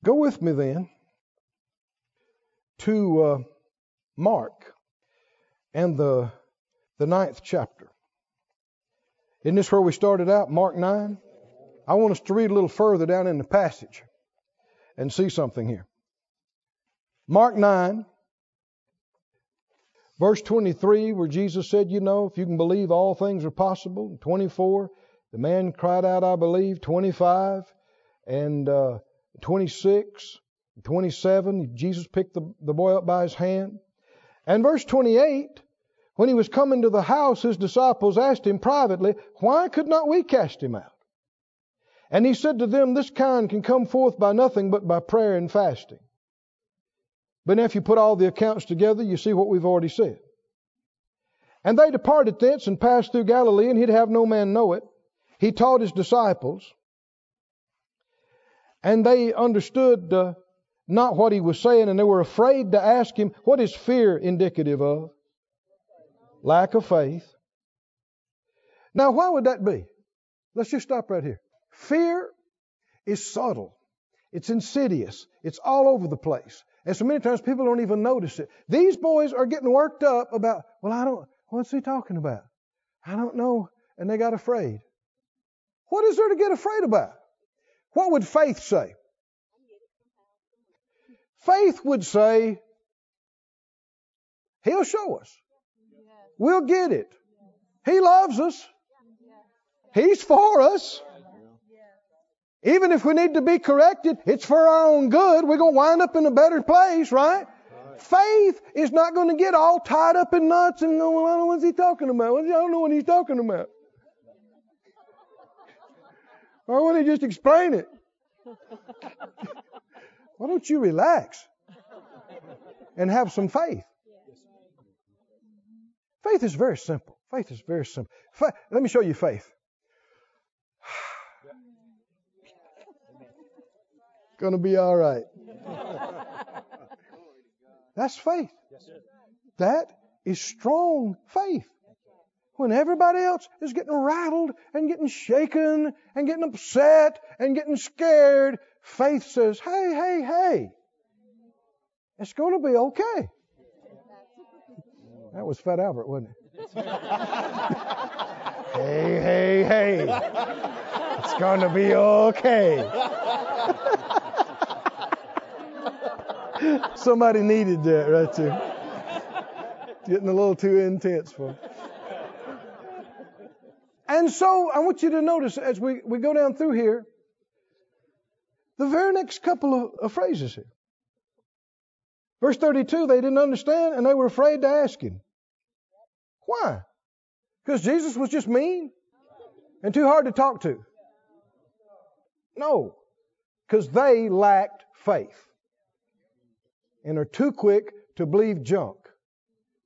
go with me then to uh, Mark and the the ninth chapter. Isn't this where we started out? Mark 9? I want us to read a little further down in the passage and see something here. Mark 9, verse 23, where Jesus said, You know, if you can believe, all things are possible. 24, the man cried out, I believe. 25, and uh, 26, 27, Jesus picked the, the boy up by his hand. And verse 28, when he was coming to the house, his disciples asked him privately, Why could not we cast him out? And he said to them, This kind can come forth by nothing but by prayer and fasting. But now, if you put all the accounts together, you see what we've already said. And they departed thence and passed through Galilee, and he'd have no man know it. He taught his disciples, and they understood uh, not what he was saying, and they were afraid to ask him, What is fear indicative of? Lack of faith. Now, why would that be? Let's just stop right here. Fear is subtle. It's insidious. It's all over the place. And so many times people don't even notice it. These boys are getting worked up about, well, I don't, what's he talking about? I don't know. And they got afraid. What is there to get afraid about? What would faith say? Faith would say, He'll show us. We'll get it. He loves us. He's for us. Even if we need to be corrected, it's for our own good. We're going to wind up in a better place, right? Faith is not going to get all tied up in knots and go, well, I don't know what he's talking about. I don't know what he's talking about. Why when he just explain it. Why don't you relax and have some faith? Faith is very simple. Faith is very simple. Fa- Let me show you faith. Gonna be all right. That's faith. That is strong faith. When everybody else is getting rattled and getting shaken and getting upset and getting scared, faith says, hey, hey, hey, it's going to be okay. That was Fat Albert, wasn't it? hey, hey, hey. It's going to be okay. Somebody needed that right there. Getting a little too intense for. me. And so I want you to notice as we, we go down through here, the very next couple of, of phrases here. Verse 32, they didn't understand and they were afraid to ask him. Why? Because Jesus was just mean? and too hard to talk to? No, because they lacked faith and are too quick to believe junk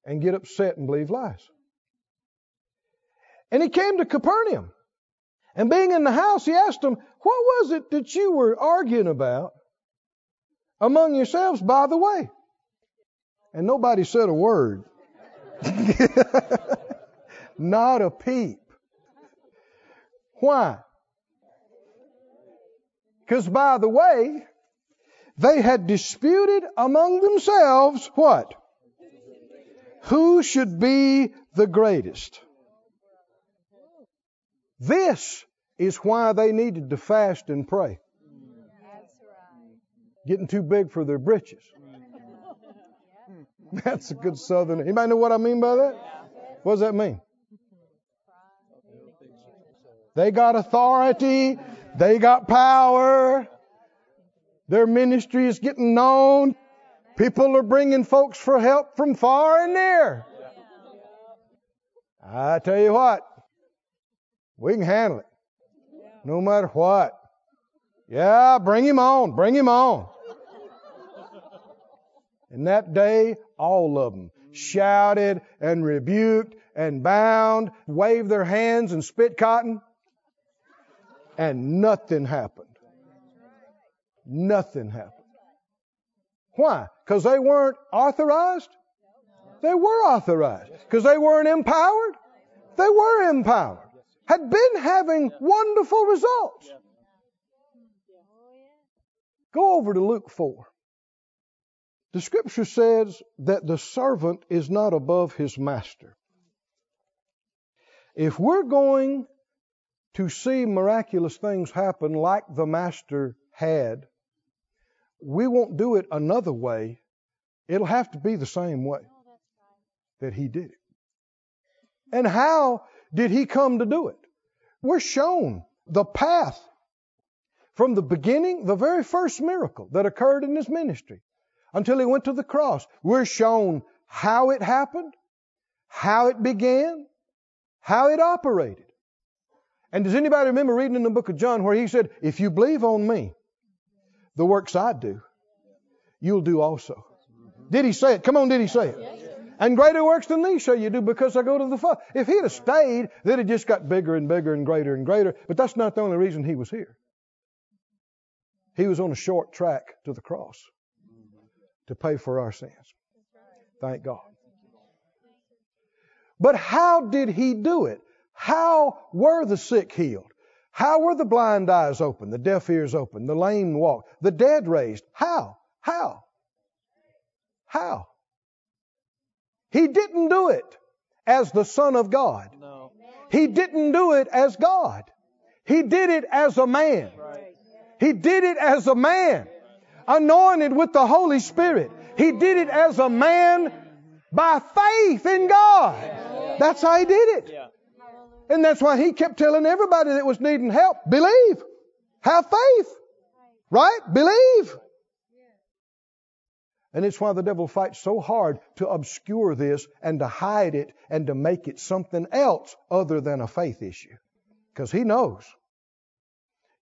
and get upset and believe lies. And he came to Capernaum. And being in the house, he asked them, What was it that you were arguing about among yourselves by the way? And nobody said a word. Not a peep. Why? Because by the way, they had disputed among themselves what? Who should be the greatest? This is why they needed to fast and pray. Getting too big for their britches. That's a good southern. Anybody know what I mean by that? What does that mean? They got authority. They got power. Their ministry is getting known. People are bringing folks for help from far and near. I tell you what, we can handle it. No matter what. Yeah, bring him on. Bring him on. And that day, all of them shouted and rebuked and bound, waved their hands and spit cotton, and nothing happened. Nothing happened. Why? Because they weren't authorized? They were authorized. Because they weren't empowered? They were empowered. Had been having wonderful results. Go over to Luke 4. The scripture says that the servant is not above his master. If we're going to see miraculous things happen like the master had, we won't do it another way. It'll have to be the same way oh, that he did it. And how did he come to do it? We're shown the path from the beginning, the very first miracle that occurred in his ministry until he went to the cross. We're shown how it happened, how it began, how it operated. And does anybody remember reading in the book of John where he said, If you believe on me, the works I do, you'll do also. Did he say it? Come on, did he say it? And greater works than these shall you do because I go to the Father. If he'd have stayed, then it just got bigger and bigger and greater and greater. But that's not the only reason he was here. He was on a short track to the cross to pay for our sins. Thank God. But how did he do it? How were the sick healed? How were the blind eyes opened, the deaf ears opened, the lame walked, the dead raised? How? How? How? He didn't do it as the Son of God. No. He didn't do it as God. He did it as a man. He did it as a man, anointed with the Holy Spirit. He did it as a man by faith in God. That's how he did it. Yeah. And that's why he kept telling everybody that was needing help, believe. Have faith. Right? Believe. And it's why the devil fights so hard to obscure this and to hide it and to make it something else other than a faith issue. Because he knows.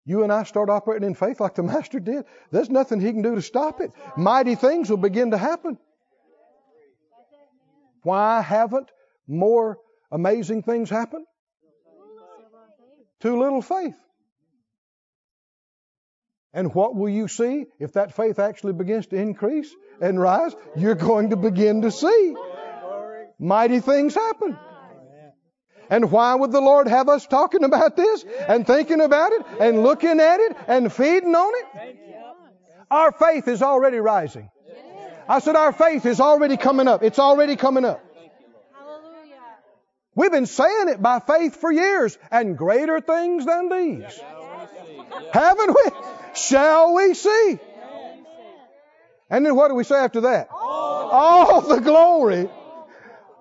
You and I start operating in faith like the Master did, there's nothing he can do to stop it. Mighty things will begin to happen. Why haven't more amazing things happened? Too little faith. And what will you see if that faith actually begins to increase and rise? You're going to begin to see mighty things happen. And why would the Lord have us talking about this and thinking about it and looking at it and feeding on it? Our faith is already rising. I said our faith is already coming up. It's already coming up. We've been saying it by faith for years and greater things than these. Haven't we? Shall we see? And then what do we say after that? All the glory.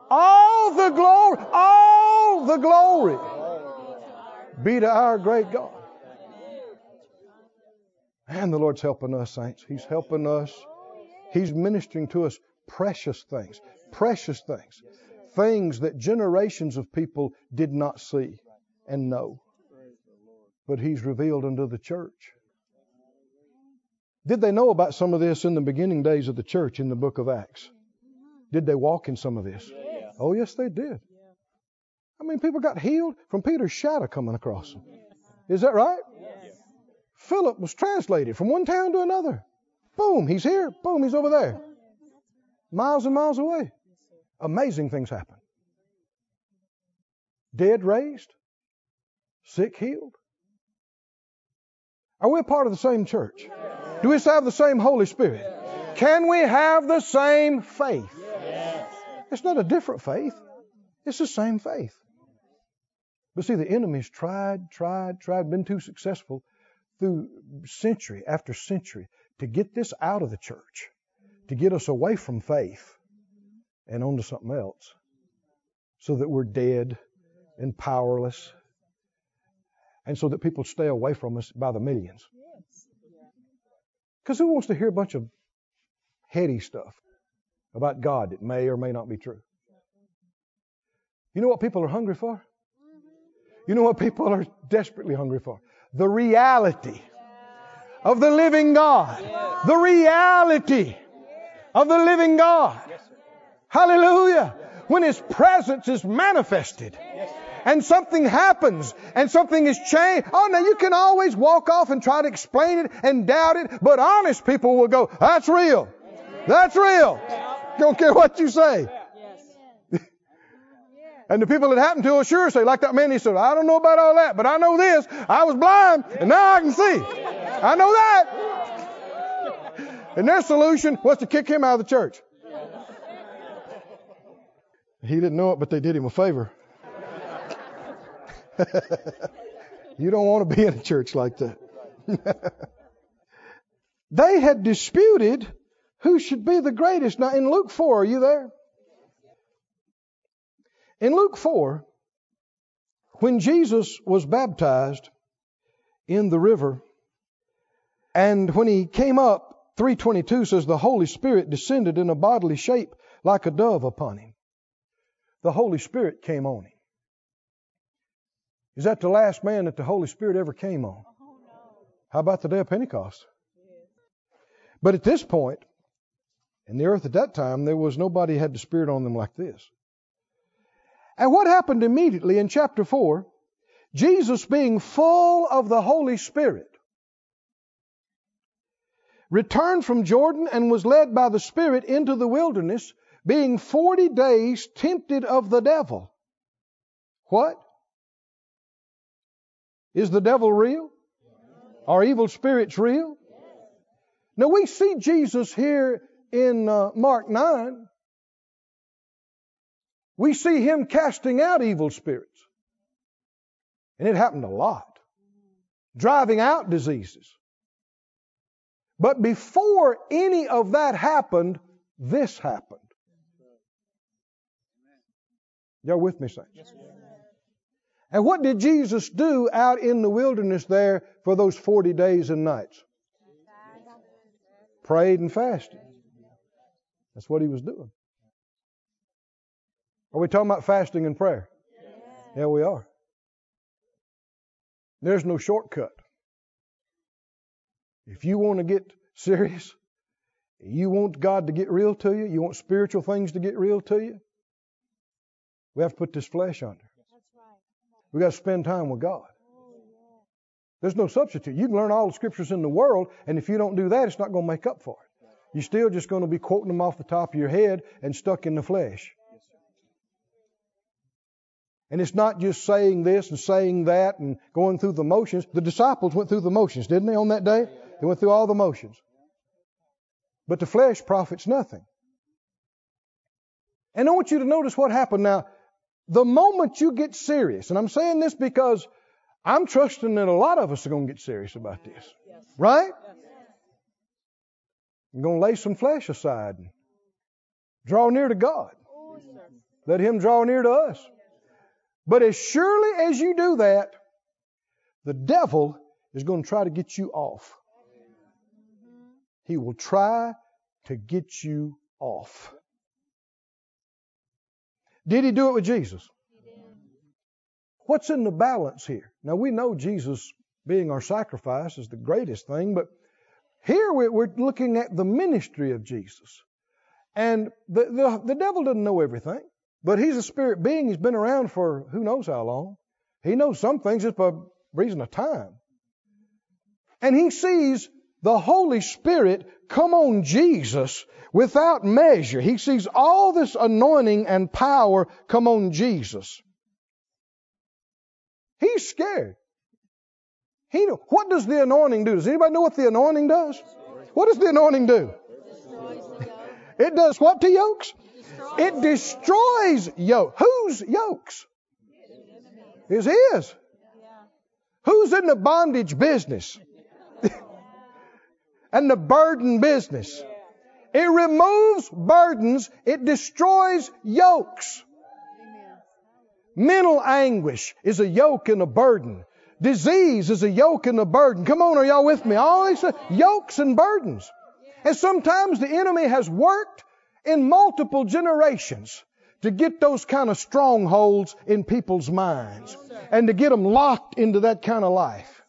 All the glory. All the glory be to our great God. And the Lord's helping us, saints. He's helping us. He's ministering to us precious things. Precious things. Things that generations of people did not see and know. but he's revealed unto the church. Did they know about some of this in the beginning days of the church in the book of Acts? Did they walk in some of this? Oh, yes, they did. I mean, people got healed from Peter's shadow coming across them. Is that right? Philip was translated from one town to another. Boom, he's here. Boom, he's over there. Miles and miles away. Amazing things happen. Dead raised, sick healed. Are we a part of the same church? Do we have the same Holy Spirit? Can we have the same faith? It's not a different faith. It's the same faith. But see, the enemy's tried, tried, tried, been too successful through century after century to get this out of the church, to get us away from faith and onto something else, so that we're dead and powerless, and so that people stay away from us by the millions. Because who wants to hear a bunch of heady stuff about God that may or may not be true? You know what people are hungry for? You know what people are desperately hungry for? The reality of the living God. The reality of the living God. Hallelujah. When His presence is manifested and something happens and something is changed. Oh, now you can always walk off and try to explain it and doubt it, but honest people will go, that's real. That's real. Don't care what you say. And the people that happened to will sure say, like that man, he said, I don't know about all that, but I know this. I was blind and now I can see. I know that. And their solution was to kick him out of the church. He didn't know it, but they did him a favor. you don't want to be in a church like that. they had disputed who should be the greatest. Now, in Luke 4, are you there? In Luke 4, when Jesus was baptized in the river, and when he came up, 322 says, the Holy Spirit descended in a bodily shape like a dove upon him. The Holy Spirit came on him. Is that the last man that the Holy Spirit ever came on? How about the day of Pentecost? But at this point, in the earth at that time, there was nobody had the Spirit on them like this. And what happened immediately in chapter 4? Jesus, being full of the Holy Spirit, returned from Jordan and was led by the Spirit into the wilderness, being 40 days tempted of the devil. What? Is the devil real? Are evil spirits real? Now we see Jesus here in uh, Mark 9. We see him casting out evil spirits. And it happened a lot. Driving out diseases. But before any of that happened, this happened. Y'all with me, saints? And what did Jesus do out in the wilderness there for those 40 days and nights? Prayed and fasted. That's what he was doing. Are we talking about fasting and prayer? Yeah, we are. There's no shortcut. If you want to get serious, you want God to get real to you, you want spiritual things to get real to you, we have to put this flesh under. We got to spend time with God. There's no substitute. You can learn all the scriptures in the world, and if you don't do that, it's not going to make up for it. You're still just going to be quoting them off the top of your head and stuck in the flesh. And it's not just saying this and saying that and going through the motions. The disciples went through the motions, didn't they, on that day? They went through all the motions. But the flesh profits nothing. And I want you to notice what happened now. The moment you get serious, and I'm saying this because I'm trusting that a lot of us are going to get serious about this. Right? I'm going to lay some flesh aside and draw near to God. Oh, Let Him draw near to us. But as surely as you do that, the devil is going to try to get you off. Mm-hmm. He will try to get you off. Did he do it with Jesus? What's in the balance here? Now we know Jesus being our sacrifice is the greatest thing, but here we're looking at the ministry of Jesus. And the, the, the devil doesn't know everything, but he's a spirit being. He's been around for who knows how long. He knows some things just by reason of time. And he sees the Holy Spirit come on Jesus without measure. He sees all this anointing and power come on Jesus. He's scared. He what does the anointing do? Does anybody know what the anointing does? What does the anointing do? It does what to yokes? It destroys yoke. Whose yokes? Is his. Who's in the bondage business? And the burden business. It removes burdens. It destroys yokes. Mental anguish is a yoke and a burden. Disease is a yoke and a burden. Come on, are y'all with me? All these yokes and burdens. And sometimes the enemy has worked in multiple generations to get those kind of strongholds in people's minds and to get them locked into that kind of life.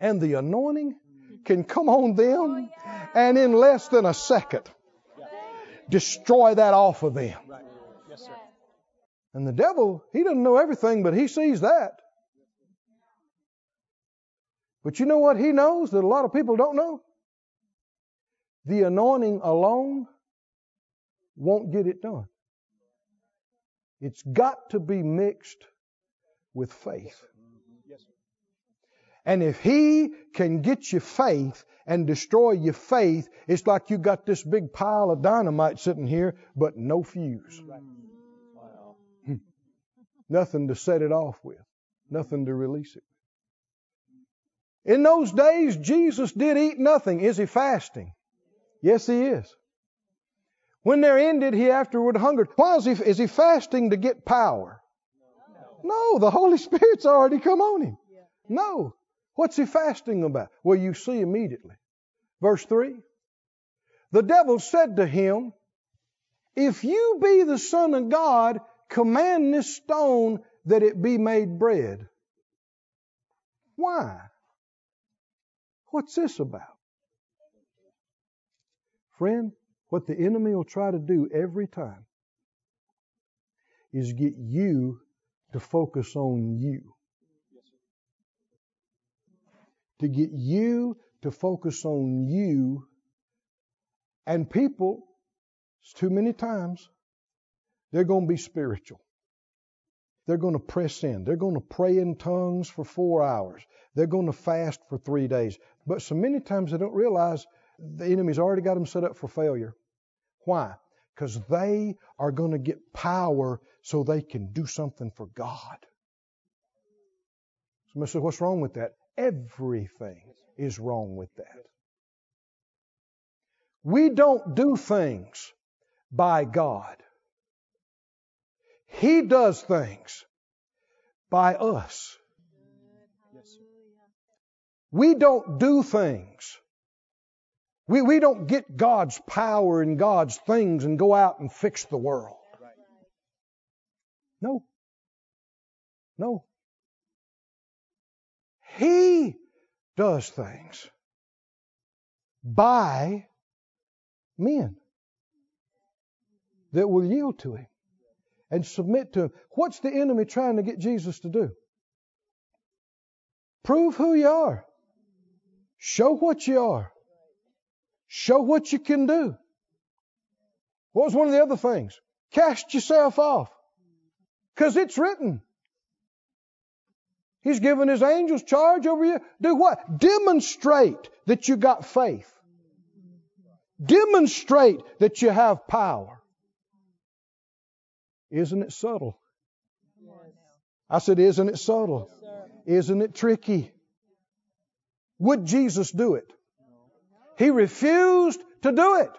And the anointing can come on them oh, and in less than a second destroy that off of them. And the devil, he doesn't know everything, but he sees that. But you know what he knows that a lot of people don't know? The anointing alone won't get it done. It's got to be mixed with faith. And if he can get your faith and destroy your faith, it's like you got this big pile of dynamite sitting here, but no fuse. Hmm. Nothing to set it off with, nothing to release it. In those days, Jesus did eat nothing. Is he fasting? Yes, he is. When they're ended, he afterward hungered. Why is he, is he fasting to get power? No, the Holy Spirit's already come on him. No. What's he fasting about? Well, you see immediately. Verse 3 The devil said to him, If you be the Son of God, command this stone that it be made bread. Why? What's this about? Friend, what the enemy will try to do every time is get you to focus on you. To get you to focus on you. And people, too many times, they're going to be spiritual. They're going to press in. They're going to pray in tongues for four hours. They're going to fast for three days. But so many times they don't realize the enemy's already got them set up for failure. Why? Because they are going to get power so they can do something for God. Somebody says, What's wrong with that? Everything is wrong with that. We don't do things by God. He does things by us. We don't do things. We, we don't get God's power and God's things and go out and fix the world. No. No. He does things by men that will yield to Him and submit to Him. What's the enemy trying to get Jesus to do? Prove who you are. Show what you are. Show what you can do. What was one of the other things? Cast yourself off. Because it's written. He's given his angels charge over you. Do what? Demonstrate that you got faith. Demonstrate that you have power. Isn't it subtle? I said, Isn't it subtle? Isn't it tricky? Would Jesus do it? He refused to do it.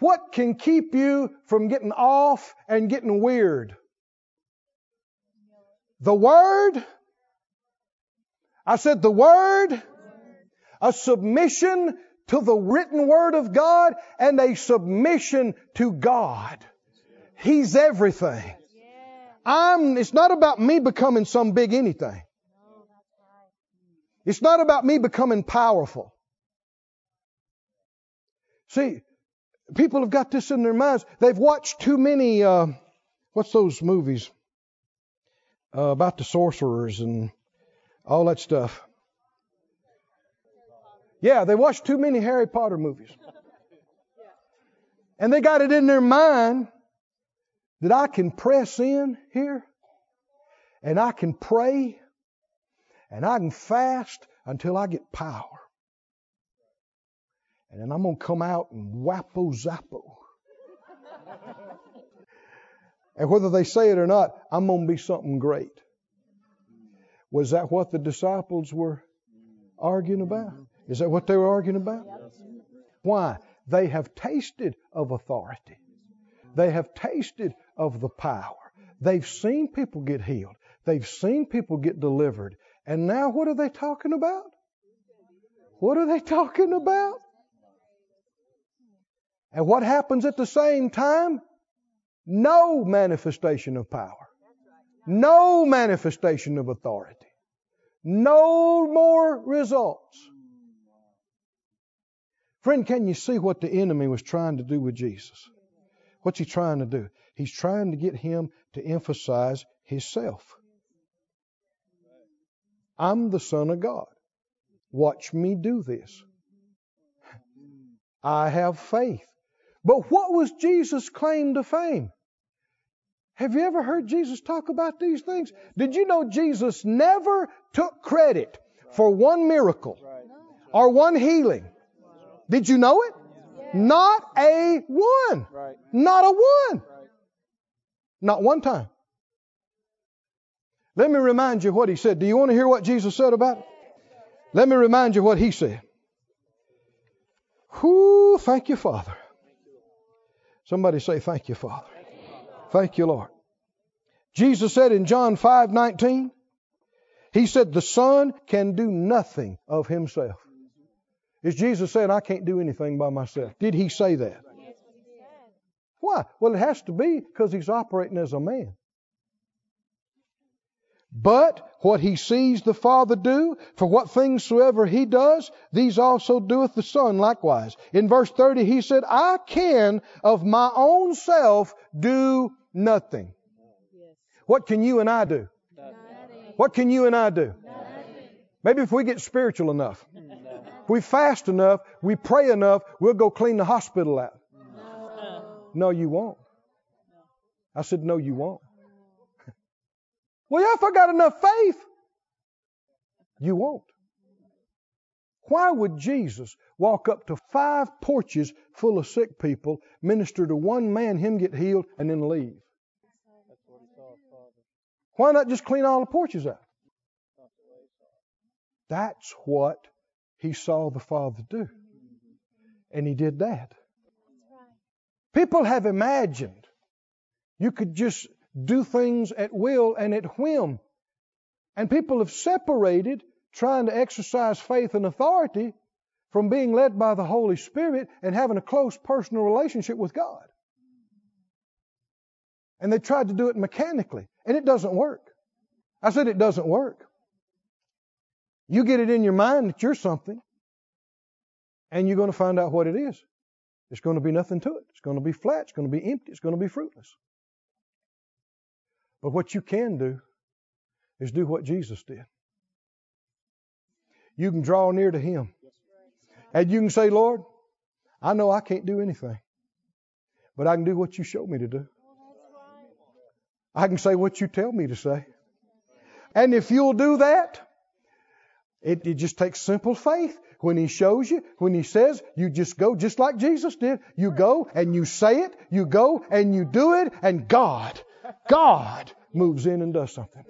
What can keep you from getting off and getting weird? The Word. I said the Word. A submission to the written Word of God and a submission to God. He's everything. I'm, it's not about me becoming some big anything. It's not about me becoming powerful. See, people have got this in their minds. They've watched too many, uh, what's those movies? Uh, about the sorcerers and all that stuff. Yeah, they watched too many Harry Potter movies. And they got it in their mind that I can press in here and I can pray and I can fast until I get power. And then I'm going to come out and wappo zappo. And whether they say it or not, I'm going to be something great. Was that what the disciples were arguing about? Is that what they were arguing about? Why? They have tasted of authority. They have tasted of the power. They've seen people get healed. They've seen people get delivered. And now what are they talking about? What are they talking about? And what happens at the same time? No manifestation of power. No manifestation of authority. No more results. Friend, can you see what the enemy was trying to do with Jesus? What's he trying to do? He's trying to get him to emphasize himself. I'm the Son of God. Watch me do this. I have faith. But what was Jesus' claim to fame? Have you ever heard Jesus talk about these things? Did you know Jesus never took credit for one miracle or one healing? Did you know it? Not a one. Not a one. Not one time. Let me remind you what he said. Do you want to hear what Jesus said about it? Let me remind you what he said. Whoo, thank you, Father. Somebody say, Thank you, Father. Thank you, Lord. Jesus said in John 5 19, He said, The Son can do nothing of Himself. Is Jesus saying, I can't do anything by myself? Did He say that? Why? Well, it has to be because He's operating as a man. But what he sees the Father do, for what things soever he does, these also doeth the Son likewise. In verse 30, he said, I can of my own self do nothing. What can you and I do? What can you and I do? Maybe if we get spiritual enough, if we fast enough, we pray enough, we'll go clean the hospital out. No, you won't. I said, No, you won't. Well, yeah, if I got enough faith, you won't. Why would Jesus walk up to five porches full of sick people, minister to one man, him get healed, and then leave? Why not just clean all the porches out? That's what he saw the Father do. And he did that. People have imagined you could just do things at will and at whim. And people have separated trying to exercise faith and authority from being led by the Holy Spirit and having a close personal relationship with God. And they tried to do it mechanically, and it doesn't work. I said it doesn't work. You get it in your mind that you're something, and you're going to find out what it is. It's going to be nothing to it. It's going to be flat. It's going to be empty. It's going to be fruitless. But what you can do is do what Jesus did. You can draw near to Him. And you can say, Lord, I know I can't do anything, but I can do what you show me to do. I can say what you tell me to say. And if you'll do that, it, it just takes simple faith. When He shows you, when He says, you just go just like Jesus did. You go and you say it, you go and you do it, and God God moves in and does something.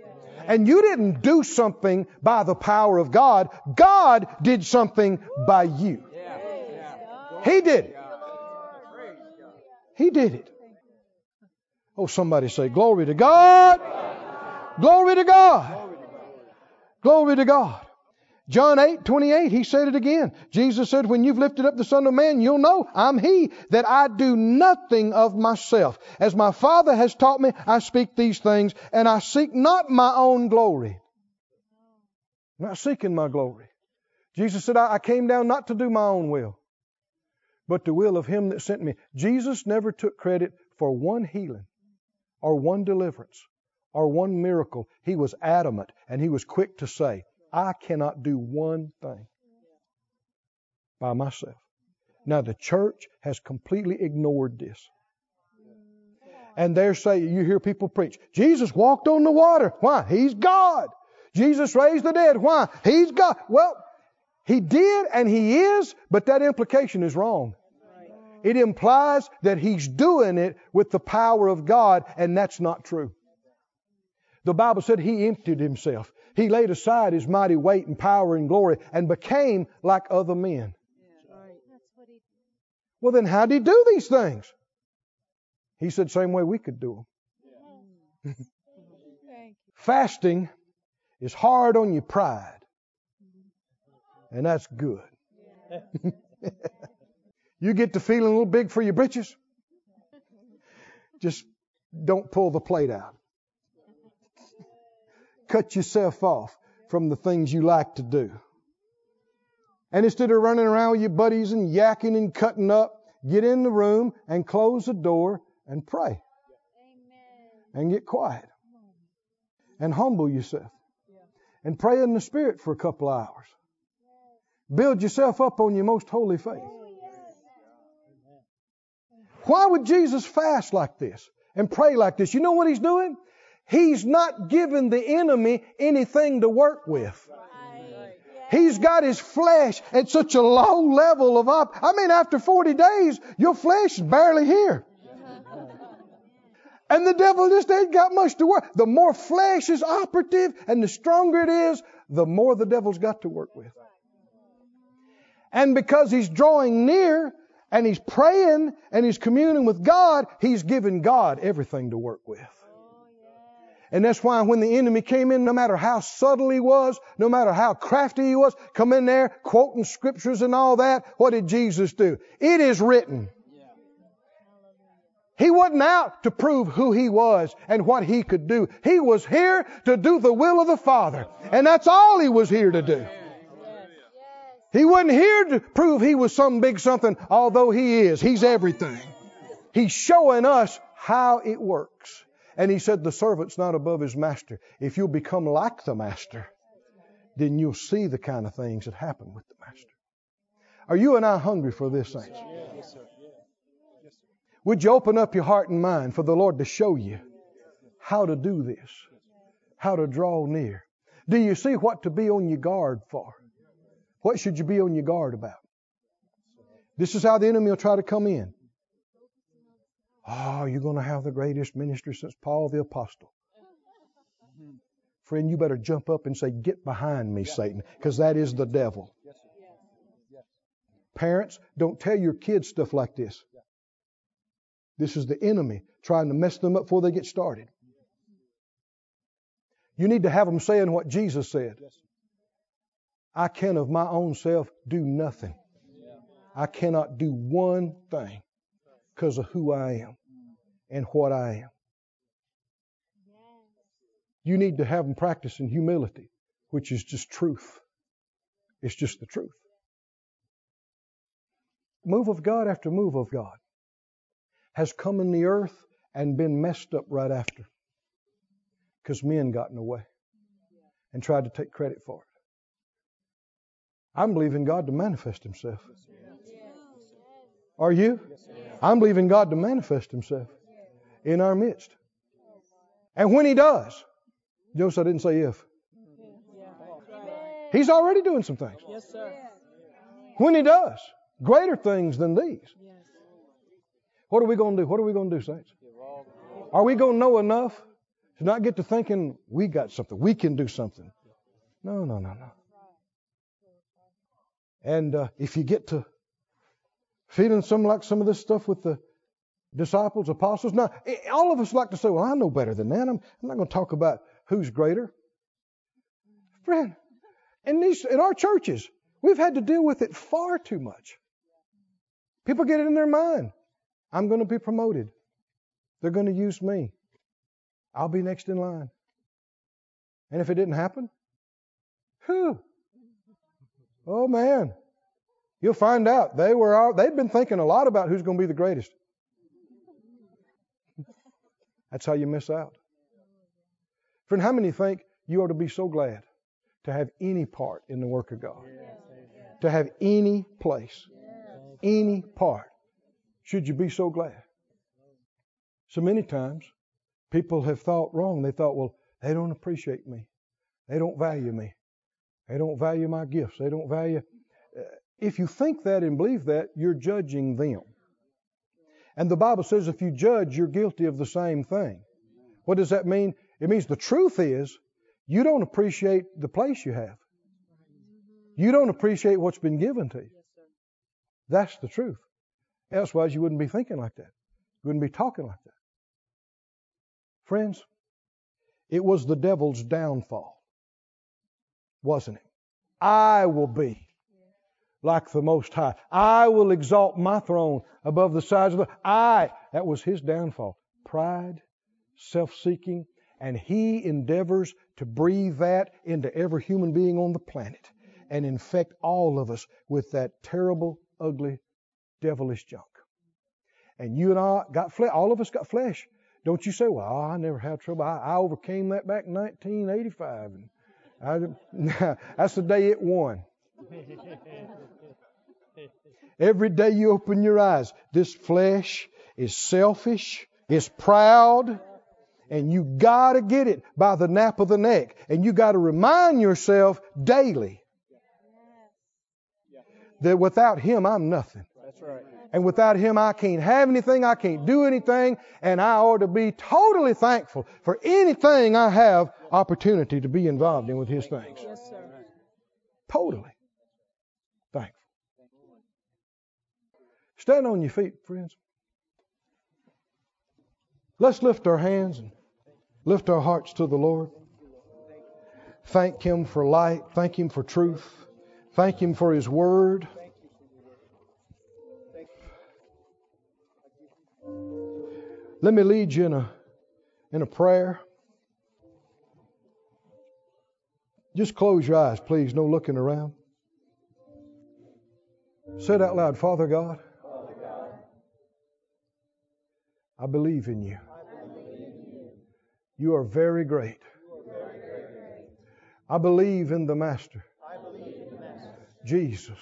And you didn't do something by the power of God. God did something by you. He did it. He did it. Oh, somebody say, Glory to God. Glory to God. Glory to God. John 8, 28, he said it again. Jesus said, When you've lifted up the Son of Man, you'll know I'm He, that I do nothing of myself. As my Father has taught me, I speak these things, and I seek not my own glory. I'm not seeking my glory. Jesus said, I came down not to do my own will, but the will of Him that sent me. Jesus never took credit for one healing or one deliverance or one miracle. He was adamant and he was quick to say, I cannot do one thing by myself. Now, the church has completely ignored this. And they're saying, you hear people preach, Jesus walked on the water. Why? He's God. Jesus raised the dead. Why? He's God. Well, he did and he is, but that implication is wrong. It implies that he's doing it with the power of God, and that's not true. The Bible said he emptied himself. He laid aside his mighty weight and power and glory and became like other men. Well, then how did he do these things? He said, same way we could do them. Fasting is hard on your pride. And that's good. you get to feeling a little big for your britches. Just don't pull the plate out. Cut yourself off from the things you like to do. And instead of running around with your buddies and yakking and cutting up, get in the room and close the door and pray. And get quiet. And humble yourself. And pray in the Spirit for a couple of hours. Build yourself up on your most holy faith. Oh, Why would Jesus fast like this and pray like this? You know what he's doing? He's not given the enemy anything to work with. He's got his flesh at such a low level of up. I mean, after 40 days, your flesh is barely here. And the devil just ain't got much to work. The more flesh is operative and the stronger it is, the more the devil's got to work with. And because he's drawing near and he's praying and he's communing with God, he's given God everything to work with. And that's why when the enemy came in, no matter how subtle he was, no matter how crafty he was, come in there quoting scriptures and all that, what did Jesus do? It is written. He wasn't out to prove who he was and what he could do. He was here to do the will of the Father. And that's all he was here to do. He wasn't here to prove he was some big something, although he is. He's everything. He's showing us how it works. And he said, The servant's not above his master. If you'll become like the master, then you'll see the kind of things that happen with the master. Are you and I hungry for this, saints? Yes. Would you open up your heart and mind for the Lord to show you how to do this? How to draw near? Do you see what to be on your guard for? What should you be on your guard about? This is how the enemy will try to come in. Oh, you're going to have the greatest ministry since Paul the Apostle. Mm-hmm. Friend, you better jump up and say, Get behind me, Satan, because that is the devil. Parents, don't tell your kids stuff like this. This is the enemy trying to mess them up before they get started. You need to have them saying what Jesus said I can of my own self do nothing. I cannot do one thing because of who I am and what I am. You need to have them practicing humility, which is just truth. It's just the truth. Move of God after move of God has come in the earth and been messed up right after because men got in the way and tried to take credit for it. I'm believing God to manifest Himself. Are you? I'm believing God to manifest Himself in our midst. And when He does, notice I didn't say if. He's already doing some things. Yes, sir. When He does, greater things than these. What are we going to do? What are we going to do, saints? Are we going to know enough to not get to thinking we got something, we can do something? No, no, no, no. And uh, if you get to feeling some like some of this stuff with the disciples, apostles, now all of us like to say, "Well, I know better than that." I'm, I'm not going to talk about who's greater. Friend, In these in our churches, we've had to deal with it far too much. People get it in their mind. I'm going to be promoted. They're going to use me. I'll be next in line. And if it didn't happen, whew. Oh man. You'll find out they were all, they'd been thinking a lot about who's going to be the greatest. That's how you miss out. Friend, how many think you ought to be so glad to have any part in the work of God? To have any place, any part. Should you be so glad? So many times, people have thought wrong. They thought, well, they don't appreciate me. They don't value me. They don't value my gifts. They don't value. If you think that and believe that, you're judging them. And the Bible says if you judge, you're guilty of the same thing. What does that mean? It means the truth is you don't appreciate the place you have. You don't appreciate what's been given to you. That's the truth. Elsewise, you wouldn't be thinking like that. You wouldn't be talking like that. Friends, it was the devil's downfall, wasn't it? I will be like the Most High. I will exalt my throne above the sides of the. I. That was his downfall. Pride, self seeking, and he endeavors to breathe that into every human being on the planet and infect all of us with that terrible, ugly, devilish junk. And you and I got flesh. All of us got flesh. Don't you say, well, I never had trouble. I, I overcame that back in 1985. And I, that's the day it won. Every day you open your eyes, this flesh is selfish, is proud, and you got to get it by the nape of the neck. And you got to remind yourself daily that without Him, I'm nothing. That's right. And without Him, I can't have anything, I can't do anything, and I ought to be totally thankful for anything I have opportunity to be involved in with His things. Yes, sir. Totally thankful. Stand on your feet, friends. Let's lift our hands and lift our hearts to the Lord. Thank Him for light. Thank Him for truth. Thank Him for His Word. Let me lead you in a, in a prayer. Just close your eyes, please. No looking around. Say it out loud Father God, I believe in you. You are very great. I believe in the Master, Jesus,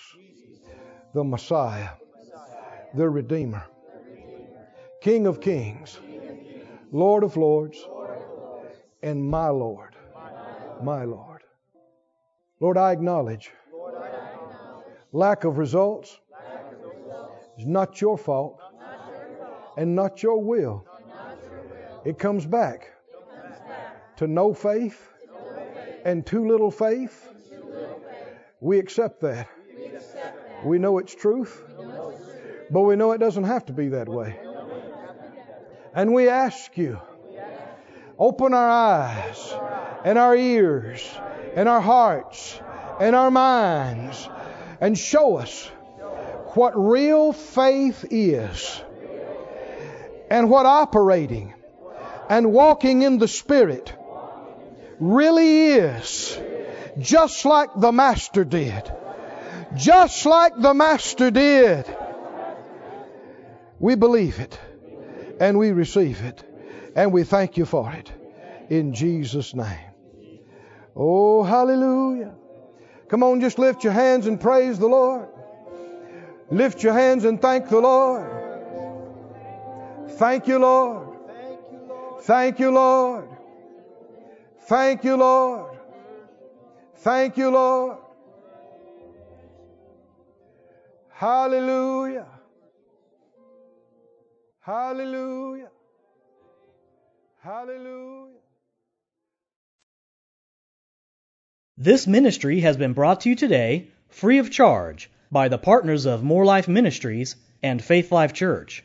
the Messiah, the Redeemer, King of Kings, Lord of Lords, and my Lord, my Lord. Lord, I acknowledge lack of results is not your fault and not your will. It comes back to no faith and too little faith. We accept that. We know it's truth, but we know it doesn't have to be that way. And we ask you, open our eyes and our ears and our hearts and our minds and show us what real faith is and what operating and walking in the Spirit really is, just like the Master did. Just like the Master did. We believe it and we receive it and we thank you for it in Jesus' name. Oh, hallelujah. Come on, just lift your hands and praise the Lord. Lift your hands and thank the Lord. Thank you, Lord. Thank you, Lord. Thank you, Lord. Thank you, Lord. Hallelujah. Hallelujah. Hallelujah. This ministry has been brought to you today free of charge by the partners of Moore Life Ministries and Faith Life Church.